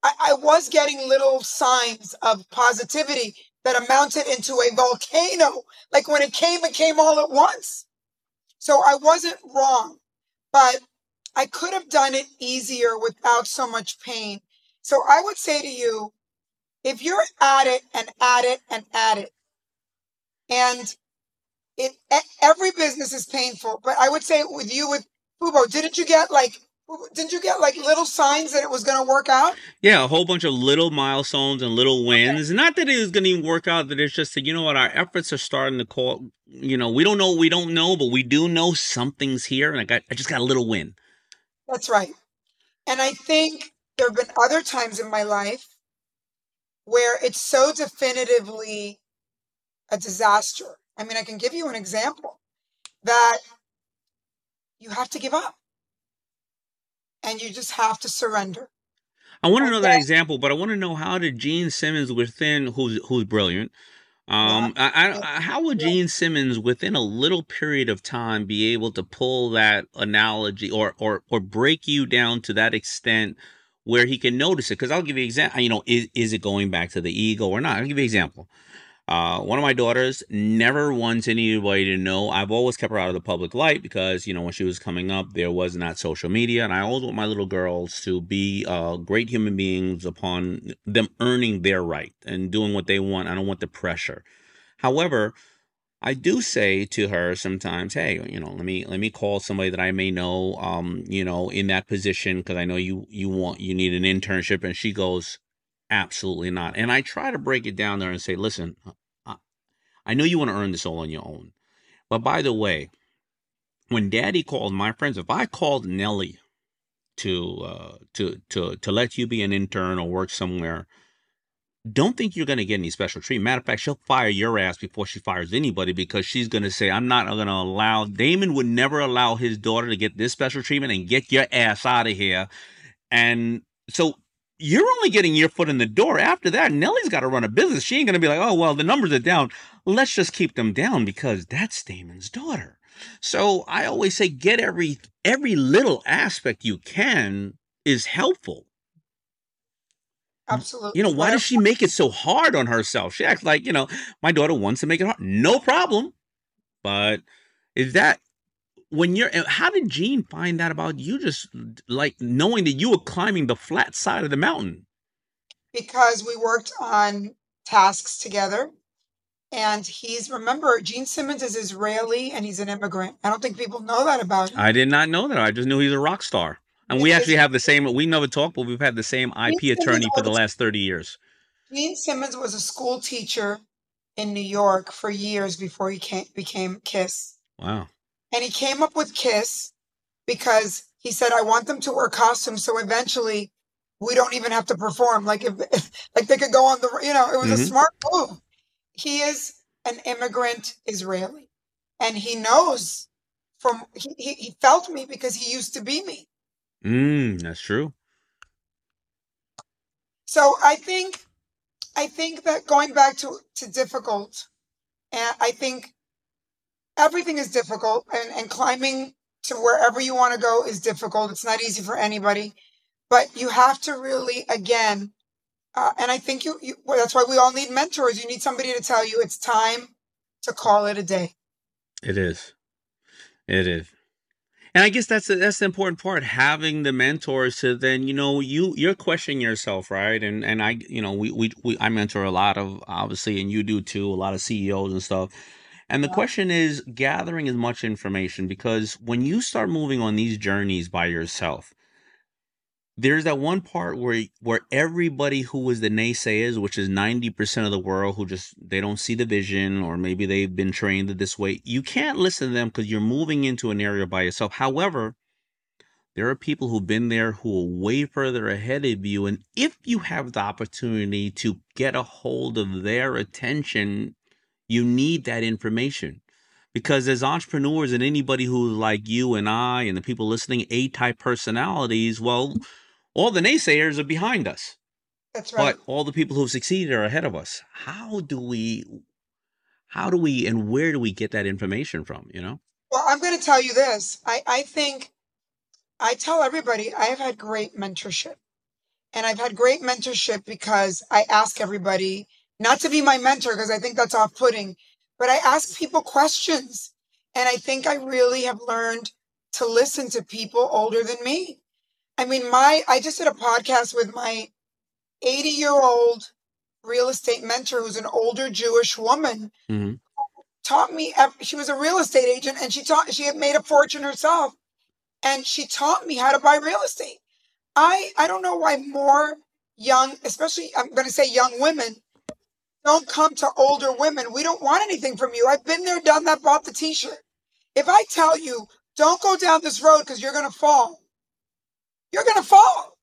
I, I was getting little signs of positivity that amounted into a volcano. Like when it came, it came all at once. So I wasn't wrong, but I could have done it easier without so much pain. So I would say to you, if you're at it and at it and at it, and it every business is painful, but I would say with you with FUBU, didn't you get like didn't you get like little signs that it was going to work out? Yeah, a whole bunch of little milestones and little wins. Okay. Not that it was going to even work out, that it's just that, you know what, our efforts are starting to call, you know, we don't know, we don't know, but we do know something's here. And I got, I just got a little win. That's right. And I think there have been other times in my life where it's so definitively a disaster. I mean, I can give you an example that you have to give up and you just have to surrender. I want to know that example, but I want to know how did Gene Simmons within who's who's brilliant. Um, yeah. I, I, how would Gene Simmons within a little period of time be able to pull that analogy or or or break you down to that extent where he can notice it? Because I'll give you an example. You know, is is it going back to the ego or not? I'll give you an example. Uh, one of my daughters never wants anybody to know. I've always kept her out of the public light because, you know, when she was coming up, there was not social media. And I always want my little girls to be uh, great human beings upon them earning their right and doing what they want. I don't want the pressure. However, I do say to her sometimes, "Hey, you know, let me let me call somebody that I may know, um, you know, in that position because I know you you want you need an internship." And she goes, Absolutely not. And I try to break it down there and say, listen, I know you want to earn this all on your own. But by the way, when daddy called my friends, if I called Nely to uh, to to to let you be an intern or work somewhere, don't think you're going to get any special treatment. Matter of fact, she'll fire your ass before she fires anybody because she's going to say, I'm not going to allow, Daymond would never allow his daughter to get this special treatment and get your ass out of here. And so you're only getting your foot in the door. After that, Nely's got to run a business. She ain't going to be like, oh, well, the numbers are down. Let's just keep them down because that's Daymond's daughter. So I always say get every every little aspect you can is helpful. Absolutely. You know, why does she make it so hard on herself? She acts like, you know, my daughter wants to make it hard. No problem. But is that when you're how did Gene find out about you just like knowing that you were climbing the flat side of the mountain? Because we worked on tasks together. And he's remember Gene Simmons is Israeli and he's an immigrant. I don't think people know that about him. I did not know that. I just knew he's a rock star. And we actually have the same we never talked, but we've had the same IP Gene attorney Simmons for the last 30 years. Gene Simmons was a school teacher in New York for years before he came, became Kiss. Wow. And he came up with Kiss because he said, I want them to wear costumes. So eventually we don't even have to perform. Like if, like they could go on the, you know, it was mm-hmm. a smart move. He is an immigrant Israeli and he knows from, he, he, he felt me because he used to be me. Mm, that's true. So I think, I think that going back to, to difficult, and I think everything is difficult and, and climbing to wherever you want to go is difficult. It's not easy for anybody, but you have to really, again, uh, and I think you, you well, that's why we all need mentors. You need somebody to tell you it's time to call it a day. It is. It is. And I guess that's the, that's the important part having the mentors to then you know you you're questioning yourself right and and I you know we, we we I mentor a lot of obviously and you do too a lot of CEOs and stuff and the question is gathering as much information because when you start moving on these journeys by yourself, there's that one part where where everybody who was the naysayers, which is 90% of the world who just they don't see the vision or maybe they've been trained this way, you can't listen to them because you're moving into an area by yourself. However, there are people who've been there who are way further ahead of you. And if you have the opportunity to get a hold of their attention you need that information because as entrepreneurs and anybody who's like you and I and the people listening, A type personalities, well, all the naysayers are behind us. That's right. But all the people who've succeeded are ahead of us. How do we how do we and where do we get that information from, you know? Well, I'm going to tell you this. I, I think I tell everybody I have had great mentorship. And I've had great mentorship because I ask everybody not to be my mentor because I think that's off putting, but I ask people questions. And I think I really have learned to listen to people older than me. I mean, my, I just did a podcast with my 80 year old real estate mentor who's an older Jewish woman. Mm-hmm. Taught me, she was a real estate agent and she taught, she had made a fortune herself and she taught me how to buy real estate. I, I don't know why more young, especially I'm going to say young women, don't come to older women. We don't want anything from you. I've been there, done that, bought the t shirt. If I tell you, don't go down this road because you're going to fall, you're going to fall.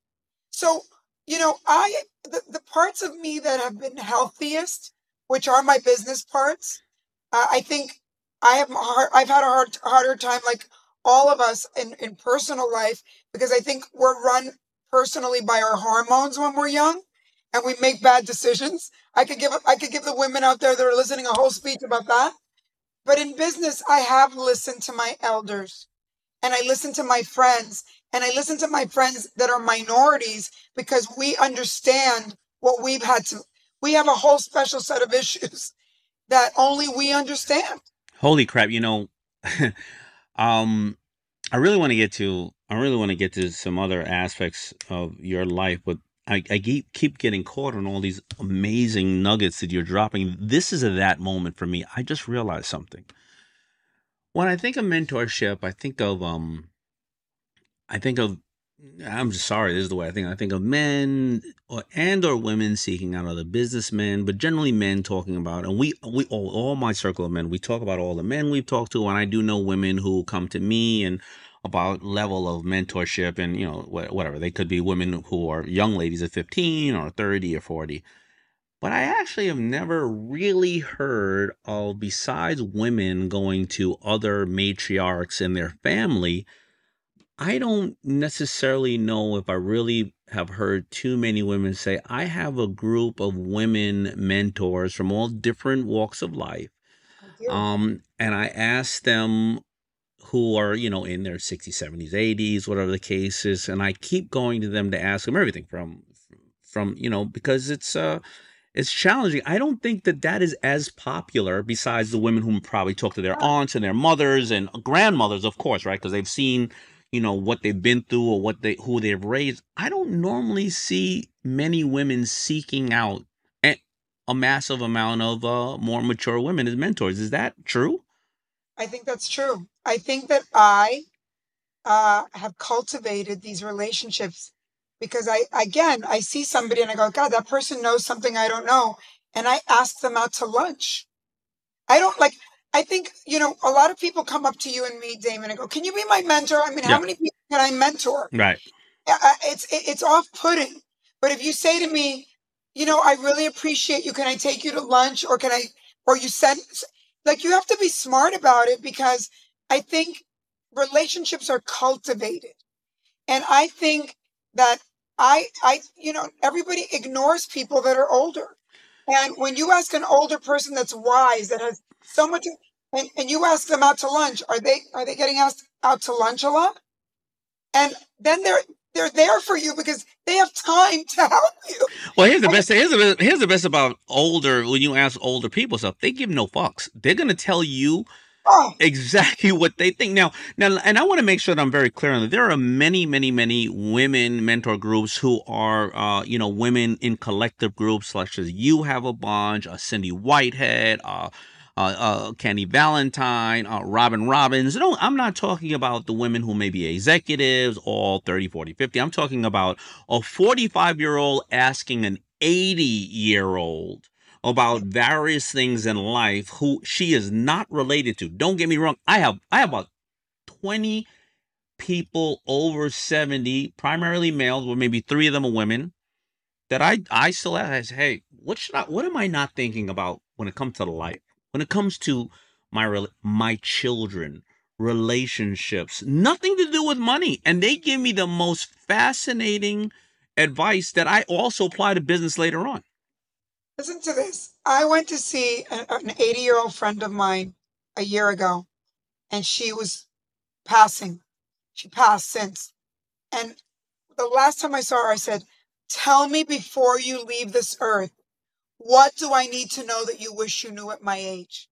So, you know, I, the, the parts of me that have been healthiest, which are my business parts, uh, I think I have, hard, I've had a hard, harder time, like all of us in, in personal life, because I think we're run personally by our hormones when we're young and we make bad decisions. I could give I could give the women out there that are listening a whole speech about that. But in business, I have listened to my elders and I listen to my friends and I listen to my friends that are minorities because we understand what we've had to we have a whole special set of issues that only we understand. Holy crap, you know, um I really want to get to I really want to get to some other aspects of your life, but I, I keep keep getting caught on all these amazing nuggets that you're dropping. This is that moment for me. I just realized something. When I think of mentorship, I think of um I think of I'm just sorry, this is the way I think. I think of men or and or women seeking out other businessmen, but generally men talking about and we we all, all my circle of men, we talk about all the men we've talked to, and I do know women who come to me and about level of mentorship and you know whatever. They could be women who are young ladies at 15 or 30 or 40 but i actually have never really heard of besides women going to other matriarchs in their family i don't necessarily know if i really have heard too many women say i have a group of women mentors from all different walks of life. Um, and I ask them who are you know in their 60s 70s 80s whatever the case is and i keep going to them to ask them everything from from you know because it's uh it's challenging. I don't think that that is as popular besides the women who probably talk to their aunts and their mothers and grandmothers of course right? Because they've seen you know what they've been through or what they who they've raised. I don't normally see many women seeking out a massive amount of uh, more mature women as mentors. Is that true? I think that's true. I think that I uh, have cultivated these relationships because I, again, I see somebody and I go, God, that person knows something I don't know. And I ask them out to lunch. I don't like, I think, you know, a lot of people come up to you and me, Daymond, and go, Can you be my mentor? I mean, yeah. how many people can I mentor? Right. It's, it's off putting. But if you say to me, you know, I really appreciate you. Can I take you to lunch or can I, or you send, like you have to be smart about it because I think relationships are cultivated. And I think that I I you know everybody ignores people that are older. And when you ask an older person that's wise that has so much and, and you ask them out to lunch, are they are they getting asked out to lunch a lot? And then they're they're there for you because they have time to help you. Well, here's the best. Here's the here's the best about older when you ask older people stuff. They give no fucks. They're gonna tell you. Exactly what they think. Now, now, and I want to make sure that I'm very clear on that. There are many, many, many women mentor groups who are, uh, you know, women in collective groups, such as you have a bunch, uh, Cindy Whitehead, uh, uh, uh, Candy Valentine, uh, Robin Robbins. No, I'm not talking about the women who may be executives, all 30, 40, 50. I'm talking about a 45 year old asking an 80 year old about various things in life who she is not related to. Don't get me wrong. I have I have about 20 people over 70, primarily males, or maybe three of them are women, that I I still ask, hey, what should I what am I not thinking about when it comes to life? when it comes to my my children, relationships, nothing to do with money. And they give me the most fascinating advice that I also apply to business later on. Listen to this. I went to see an 80 year old friend of mine a year ago, and she was passing. She passed since. And the last time I saw her, I said, Tell me before you leave this earth, what do I need to know that you wish you knew at my age?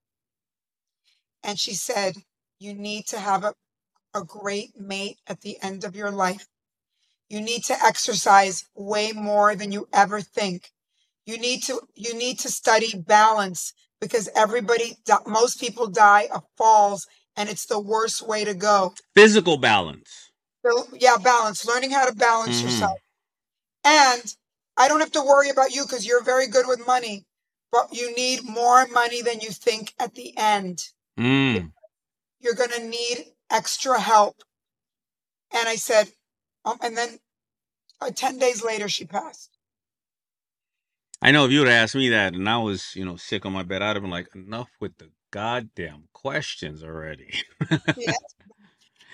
And she said, You need to have a, a great mate at the end of your life. You need to exercise way more than you ever think. You need to you need to study balance because everybody most people die of falls and it's the worst way to go. Physical balance. So, yeah, balance, learning how to balance Mhm. yourself. And I don't have to worry about you because you're very good with money, but you need more money than you think at the end. Mm. You're going to need extra help. And I said, um, and then uh, 10 days later, she passed. I know if you would have asked me that and I was, you know, sick on my bed, I'd have been like, enough with the goddamn questions already. Yeah.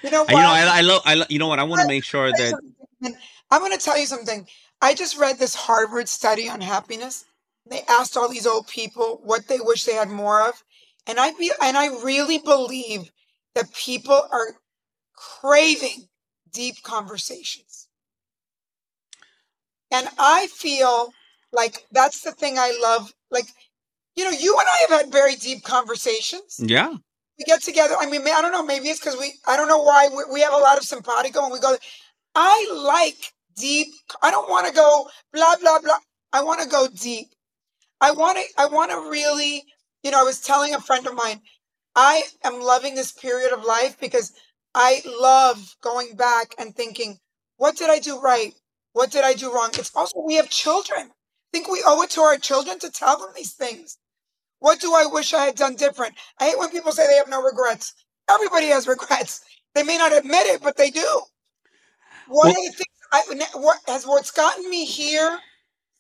You know I- you know, what? I, I love, I, lo- you know what? I want to make sure that something. I'm going to tell you something. I just read this Harvard study on happiness. They asked all these old people what they wish they had more of, and I be, and I really believe that people are craving deep conversations. And I feel like that's the thing I love. Like, you know, you and I have had very deep conversations yeah, we get together. I mean, I don't know. Maybe it's because we, I don't know why we, we have a lot of simpatico and we go, I like deep. I don't want to go blah, blah, blah. I want to go deep. I want to, I want to really, you know, I was telling a friend of mine, I am loving this period of life because I love going back and thinking, what did I do right? What did I do wrong? It's also, we have children. I think we owe it to our children to tell them these things. What do I wish I had done different? I hate when people say they have no regrets. Everybody has regrets. They may not admit it, but they do. What Well- are the things I what has what's gotten me here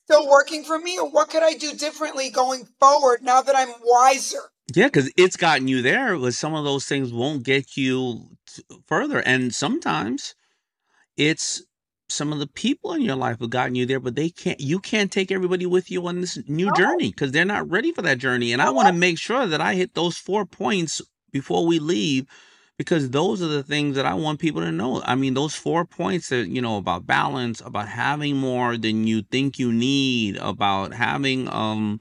still working for me, or what could I do differently going forward now that I'm wiser? yeah, because it's gotten you there, but some of those things won't get you t- further. And sometimes it's some of the people in your life have gotten you there, but they can't. You can't take everybody with you on this new No. journey because they're not ready for that journey. And I want to make sure that I hit those four points before we leave because those are the things that I want people to know. I mean, those four points that, you know, about balance, about having more than you think you need, about having um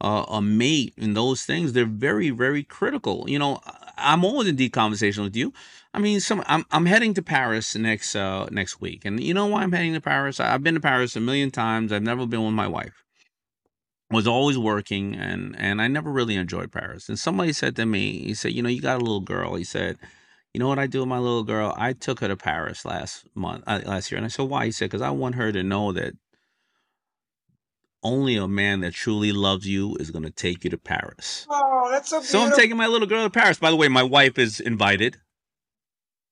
a, a mate and those things, they're very, very critical. You know, I'm always in deep conversation with you. I mean, some I'm I'm heading to Paris next uh next week. And you know why I'm heading to Paris? I've been to Paris a million times. I've never been with my wife was always working and and I never really enjoyed Paris. And somebody said to me, he said, "You know, you got a little girl." He said, "You know what I do with my little girl? I took her to Paris last month, uh, last year." And I said, "Why?" He said, "Because I want her to know that only a man that truly loves you is going to take you to Paris." Oh, that's so So I'm taking my little girl to Paris. By the way, my wife is invited.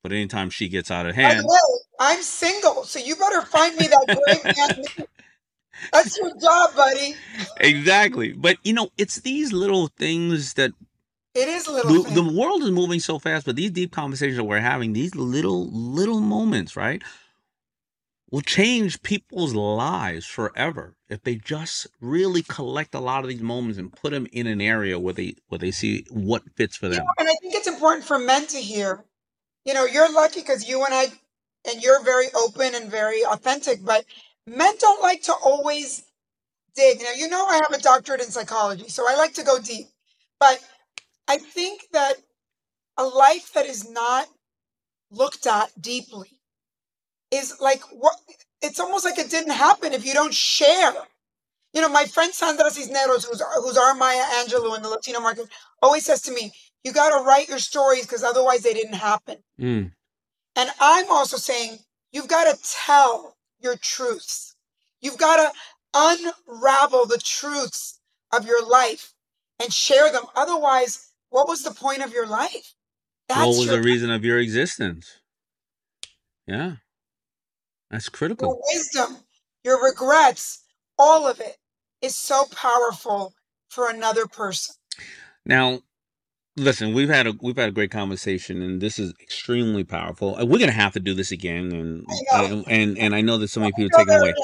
But anytime she gets out of hand, way, I'm single, so you better find me that great man. That's your job, buddy. exactly. But you know, it's these little things that It is a little the, the world is moving so fast, but these deep conversations that we're having, these little little moments, right, will change people's lives forever if they just really collect a lot of these moments and put them in an area where they where they see what fits for You them. know, and I think it's important for men to hear. You know, you're lucky because you and I, and you're very open and very authentic, but men don't like to always dig. Now, you know, I have a doctorate in psychology, so I like to go deep. But I think that a life that is not looked at deeply is like what it's almost like it didn't happen if you don't share. You know, my friend Sandra Cisneros, who's who's our Maya Angelou in the Latino market, always says to me, "You got to write your stories because otherwise they didn't happen." Mm. And I'm also saying you've got to tell your truths. You've got to unravel the truths of your life and share them. Otherwise, what was the point of your life? What was the reason of your existence? Yeah, that's critical. your wisdom, your regrets, all of it is so powerful for another person. Now, listen, we've had a we've had a great conversation, and this is extremely powerful. Uh, We're gonna have to do this again, and I know. and and, and I know that so many people taking away.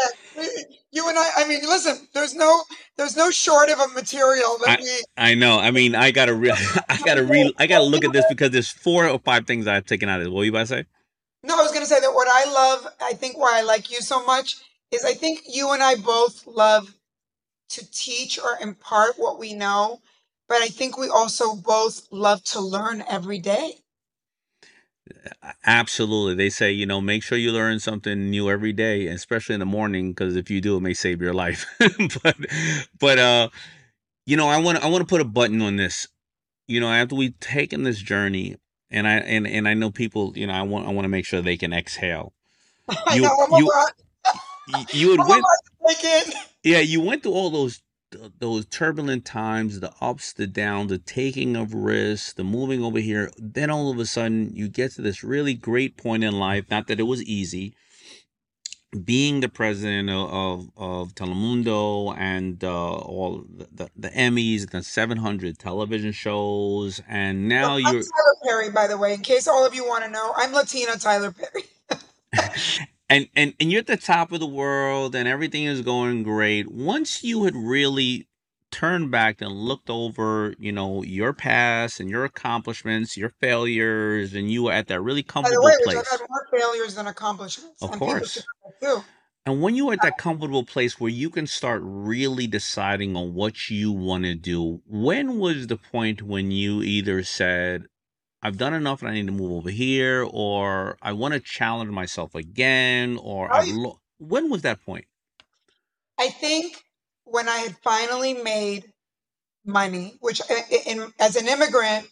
You and I. I mean, listen. There's no. There's no short of a material that we. I know. I mean, I gotta re- I gotta re- I gotta look at this because there's four or five things I've taken out of it. What were you about to say? No, I was going to say that what I love, I think why I like you so much is I think you and I both love to teach or impart what we know, but I think we also both love to learn every day. Absolutely. They say, you know, make sure you learn something new every day, especially in the morning, because if you do, it may save your life. but, but, uh, you know, I want to, I want to put a button on this. You know, after we've taken this journey, and I, and, and I know people, you know, I want, I want to make sure they can exhale. I You- know. I'm you- about, You would went, about to take it. yeah, you went through all those, those turbulent times, the ups, the downs, the taking of risks, the moving over here. Then all of a sudden, you get to this really great point in life. Not that it was easy. Being the president of of, of Telemundo and uh, all the, the, the Emmys, the 700 television shows, and now I'm you're Tyler Perry, by the way, in case all of you want to know. I'm Latina Tyler Perry. and and and you're at the top of the world and everything is going great once you had really turned back and looked over you know your past and your accomplishments your failures and you were at that really By the comfortable way, place I've had more failures than accomplishments. Of and course. should know that too. and when you were at that comfortable place where you can start really deciding on what you want to do when was the point when you either said I've done enough and I need to move over here, or I want to challenge myself again, or Right. lo- when was that point? I think when I had finally made money, which uh, i- in, as an immigrant,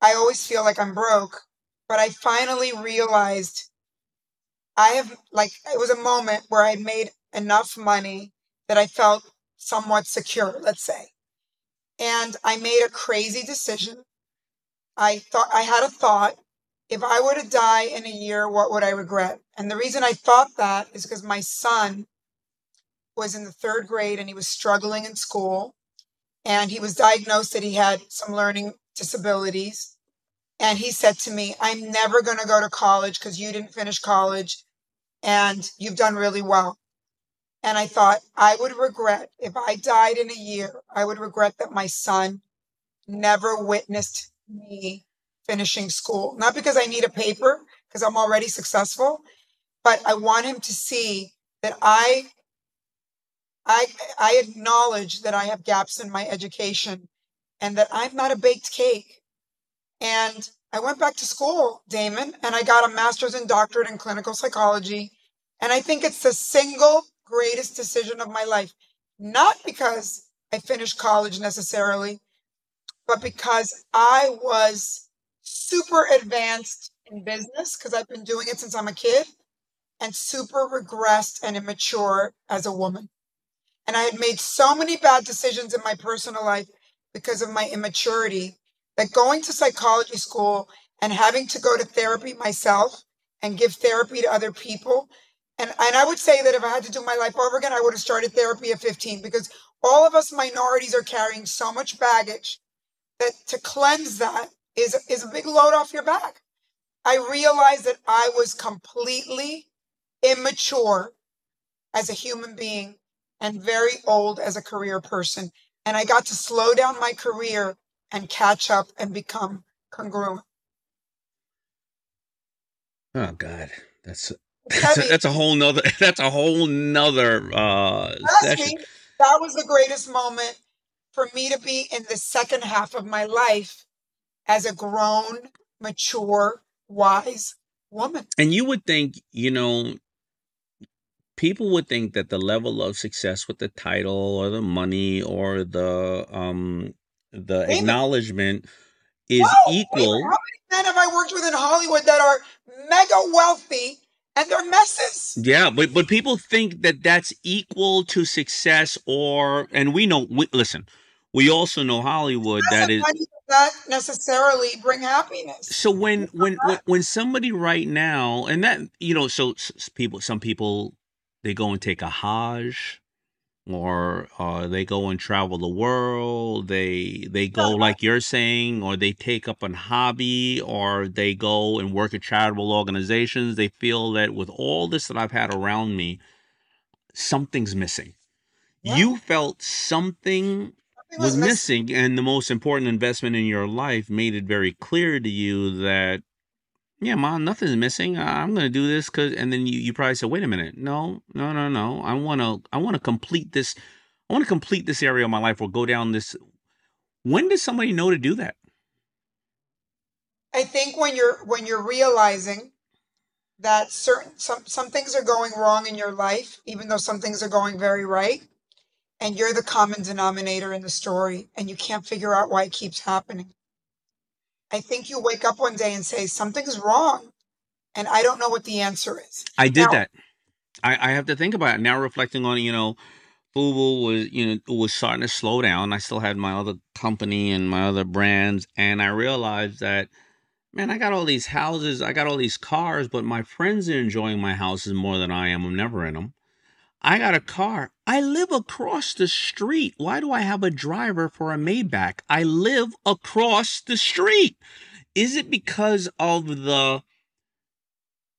I always feel like I'm broke, but I finally realized I have, like, it was a moment where I made enough money that I felt somewhat secure, let's say. And I made a crazy decision. I thought, I had a thought. If I were to die in a year, what would I regret? And the reason I thought that is because my son was in the third grade and he was struggling in school and he was diagnosed that he had some learning disabilities and he said to me i'm never going to go to college because you didn't finish college and you've done really well and i thought i would regret if i died in a year i would regret that my son never witnessed me finishing school not because i need a paper because i'm already successful but i want him to see that i I I acknowledge that I have gaps in my education and that I'm not a baked cake. And I went back to school, Daymond, and I got a master's and doctorate in clinical psychology. And I think it's the single greatest decision of my life. Not because I finished college necessarily, but because I was super advanced in business because I've been doing it since I'm a kid and super regressed and immature as a woman. And I had made so many bad decisions in my personal life because of my immaturity that going to psychology school and having to go to therapy myself and give therapy to other people. And, and I would say that if I had to do my life over again, I would have started therapy at 15 because all of us minorities are carrying so much baggage that to cleanse that is, is a big load off your back. I realized that I was completely immature as a human being and very old as a career person. And I got to slow down my career and catch up and become congruent. Oh God, that's that's a, that's a whole nother that's a whole nother uh Trust session. me, that was the greatest moment for me to be in the second half of my life as a grown, mature, wise woman. And you would think, you know, people would think that the level of success with the title or the money or the um the acknowledgement is Whoa, equal. Daymond, how many men have I worked with in Hollywood that are mega wealthy and they're messes? Yeah, but but people think that that's equal to success or and we know we, listen, we also know Hollywood that is not necessarily bring happiness. so when when when when somebody right now and that you know so people some people they go and take a hajj or uh, they go and travel the world. They they go like you're saying, or they take up a hobby, or they go and work at charitable organizations. They feel that with all this that I've had around me, something's missing. Yeah. You felt something Something was miss- missing, and the most important investment in your life made it very clear to you that yeah, mom, nothing's missing. I'm gonna do this because, and then you, you probably said, wait a minute, no, no, no, no. I wanna, I wanna complete this. I want to complete this area of my life or go down this. When does somebody know to do that? I think when you're when you're realizing that certain some some things are going wrong in your life, even though some things are going very right, and you're the common denominator in the story, and you can't figure out why it keeps happening. I think you wake up one day and say something's wrong, and I don't know what the answer is. I did Now- that. I, I have to think about it now. Reflecting on it, you know, Fubu was you know was starting to slow down. I still had my other company and my other brands, and I realized that man, I got all these houses, I got all these cars, but my friends are enjoying my houses more than I am. I'm never in them. I got a car. I live across the street. Why do I have a driver for a Maybach? I live across the street. Is it because of the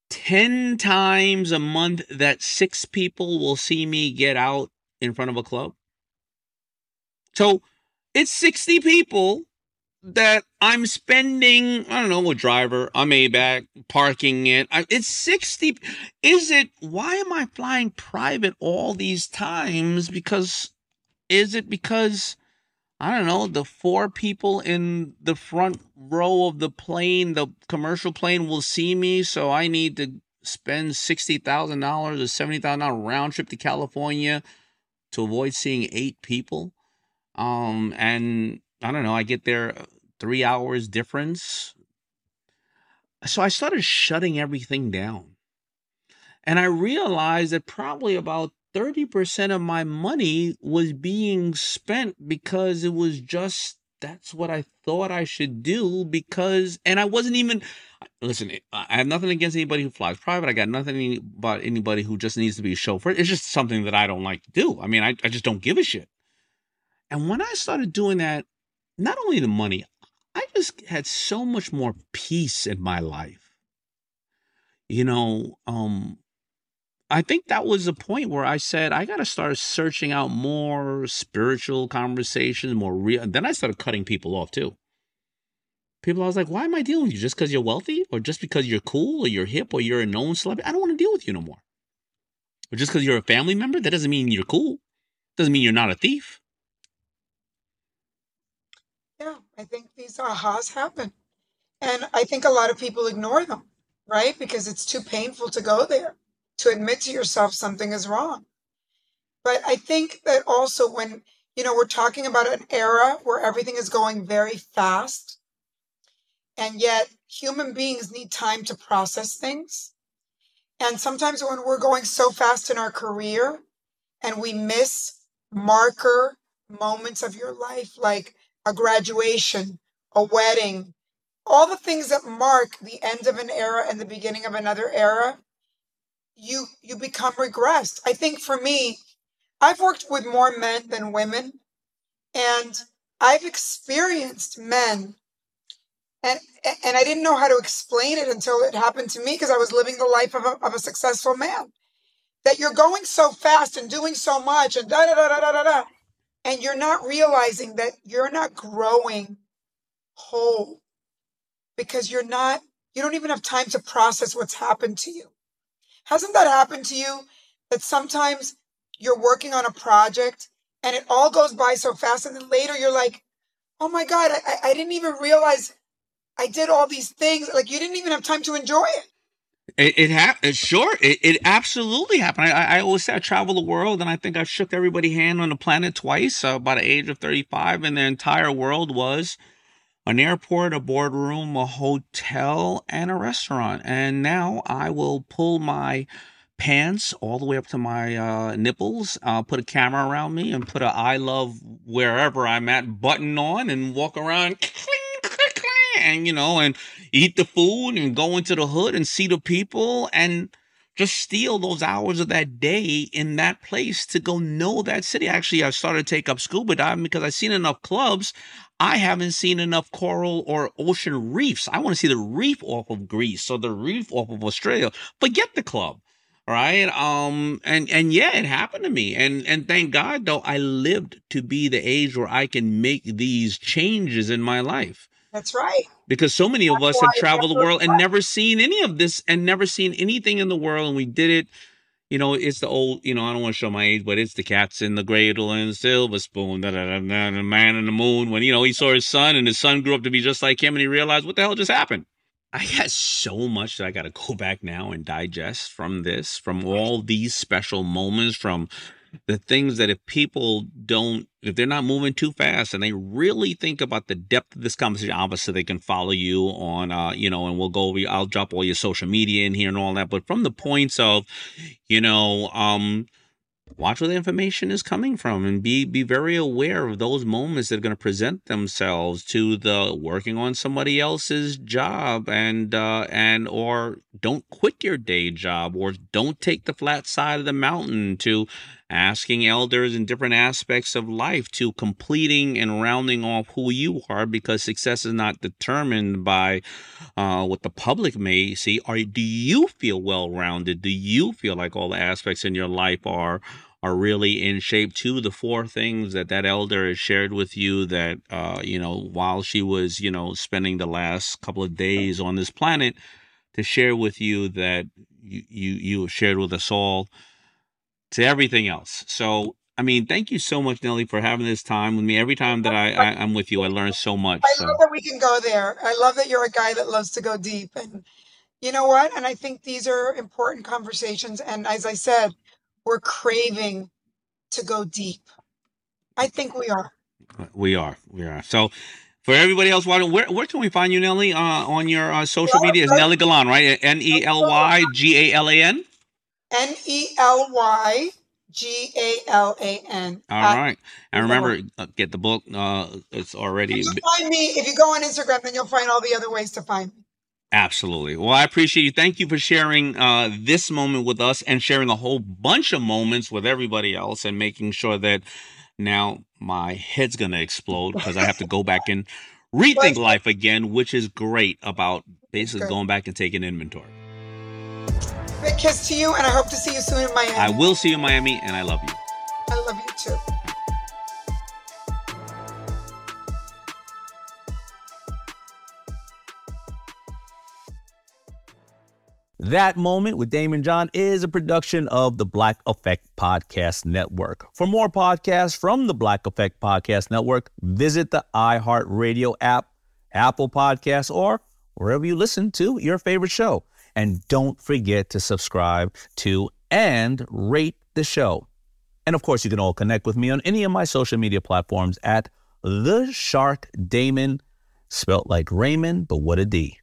10 times a month that six people will see me get out in front of a club? So it's 60 people that I'm spending, I don't know, a driver, I'm a Maybach, parking it. I, it's 60. Is it, why am I flying private all these times? Because, is it because, I don't know, the four people in the front row of the plane, the commercial plane will see me, so I need to spend $60,000 or $70,000 round trip to California to avoid seeing eight people? Um, and I don't know, I get there uh, three hours difference. So I started shutting everything down. And I realized that probably about 30% of my money was being spent because it was just that's what I thought I should do because and I wasn't even listen, I have nothing against anybody who flies private. I got nothing about anybody who just needs to be a chauffeur. It's just something that I don't like to do. I mean, I, I just don't give a shit. And when I started doing that, not only the money, I just had so much more peace in my life. You know, um, I think that was the point where I said I got to start searching out more spiritual conversations, more real. And then I started cutting people off too. People, I was like, why am I dealing with you? Just because you're wealthy, or just because you're cool, or you're hip, or you're a known celebrity? I don't want to deal with you no more. Or just because you're a family member, that doesn't mean you're cool. Doesn't mean you're not a thief. Yeah, I think these ahas happen. And I think a lot of people ignore them, right? Because it's too painful to go there, to admit to yourself something is wrong. But I think that also when, you know, we're talking about an era where everything is going very fast, and yet human beings need time to process things. And sometimes when we're going so fast in our career and we miss marker moments of your life, like a graduation, a wedding, all the things that mark the end of an era and the beginning of another era, you you become regressed. I think for me, I've worked with more men than women, and I've experienced men and and I didn't know how to explain it until it happened to me because I was living the life of a, of a successful man. That you're going so fast and doing so much and da da da da da da and you're not realizing that you're not growing whole because you're not you don't even have time to process what's happened to you. Hasn't that happened to you that sometimes you're working on a project and it all goes by so fast and then later you're like, oh my God, I, I- didn't even realize I did all these things. Like you didn't even have time to enjoy it. It, it happened. Sure, it, it absolutely happened. I, I always say I travel the world, and I think I've shook everybody hand on the planet twice. Uh, by the age of thirty-five, and the entire world was an airport, a boardroom, a hotel, and a restaurant. And now I will pull my pants all the way up to my uh, nipples. I'll put a camera around me and put a "I love wherever I'm at" button on, and walk around. And you know, and eat the food and go into the hood and see the people and just steal those hours of that day in that place to go know that city. Actually, I started to take up scuba diving because I've seen enough clubs. I haven't seen enough coral or ocean reefs. I want to see the reef off of Greece or the reef off of Australia. Forget the club. Right. Um, and, and yeah, it happened to me. And, and thank God though, I lived to be the age where I can make these changes in my life. That's right. Because so many of us have traveled the world and never seen any of this and never seen anything in the world. And we did it. You know, it's the old, you know, I don't want to show my age, but it's the cats in the cradle and the silver spoon, da, da, da, da, the man in the moon. When, you know, he saw his son and his son grew up to be just like him and he realized what the hell just happened. I got so much that I got to go back now and digest from this, from all these special moments, from the things that if people don't, if they're not moving too fast and they really think about the depth of this conversation, obviously they can follow you on, uh, you know, and we'll go I'll drop all your social media in here and all that. But from the points of, you know, um, watch where the information is coming from and be be very aware of those moments that are going to present themselves to the working on somebody else's job and uh and or don't quit your day job or don't take the flat side of the mountain to asking elders in different aspects of life to completing and rounding off who you are because success is not determined by uh, what the public may see. Or do you feel well rounded do you feel like all the aspects in your life are are really in shape too the four things that that elder has shared with you that uh, you know while she was you know spending the last couple of days on this planet to share with you that you you, you shared with us all to everything else. So, I mean, thank you so much, Nely, for having this time with me. Every time that I, I am with you, I learn so much. I so. love that we can go there. I love that you're a guy that loves to go deep, and you know what? And I think these are important conversations. And as I said, we're craving to go deep. I think we are. We are. We are. So. For everybody else, watching, where where can we find you, Nely? Uh, on your uh, social media is Nely Galan, right? N e l y g a l a n. N E L Y G A L A N. All right. And remember, uh, get the book. Uh, it's already. Find me if you go on Instagram, then you'll find all the other ways to find me. Absolutely. Well, I appreciate you. Thank you for sharing uh, this moment with us and sharing a whole bunch of moments with everybody else and making sure that now my head's going to explode because I have to go back and rethink life again, which is great about basically going back and taking inventory. Big kiss to you, and I hope to see you soon in Miami. I will see you in Miami, and I love you. I love you too. That Moment with Daymond John is a production of the Black Effect Podcast Network. For more podcasts from the Black Effect Podcast Network, visit the iHeartRadio app, Apple Podcasts, or wherever you listen to your favorite show. And don't forget to subscribe to and rate the show. And of course, you can all connect with me on any of my social media platforms at The Shark Daymond, spelt like Raymond, but what a D.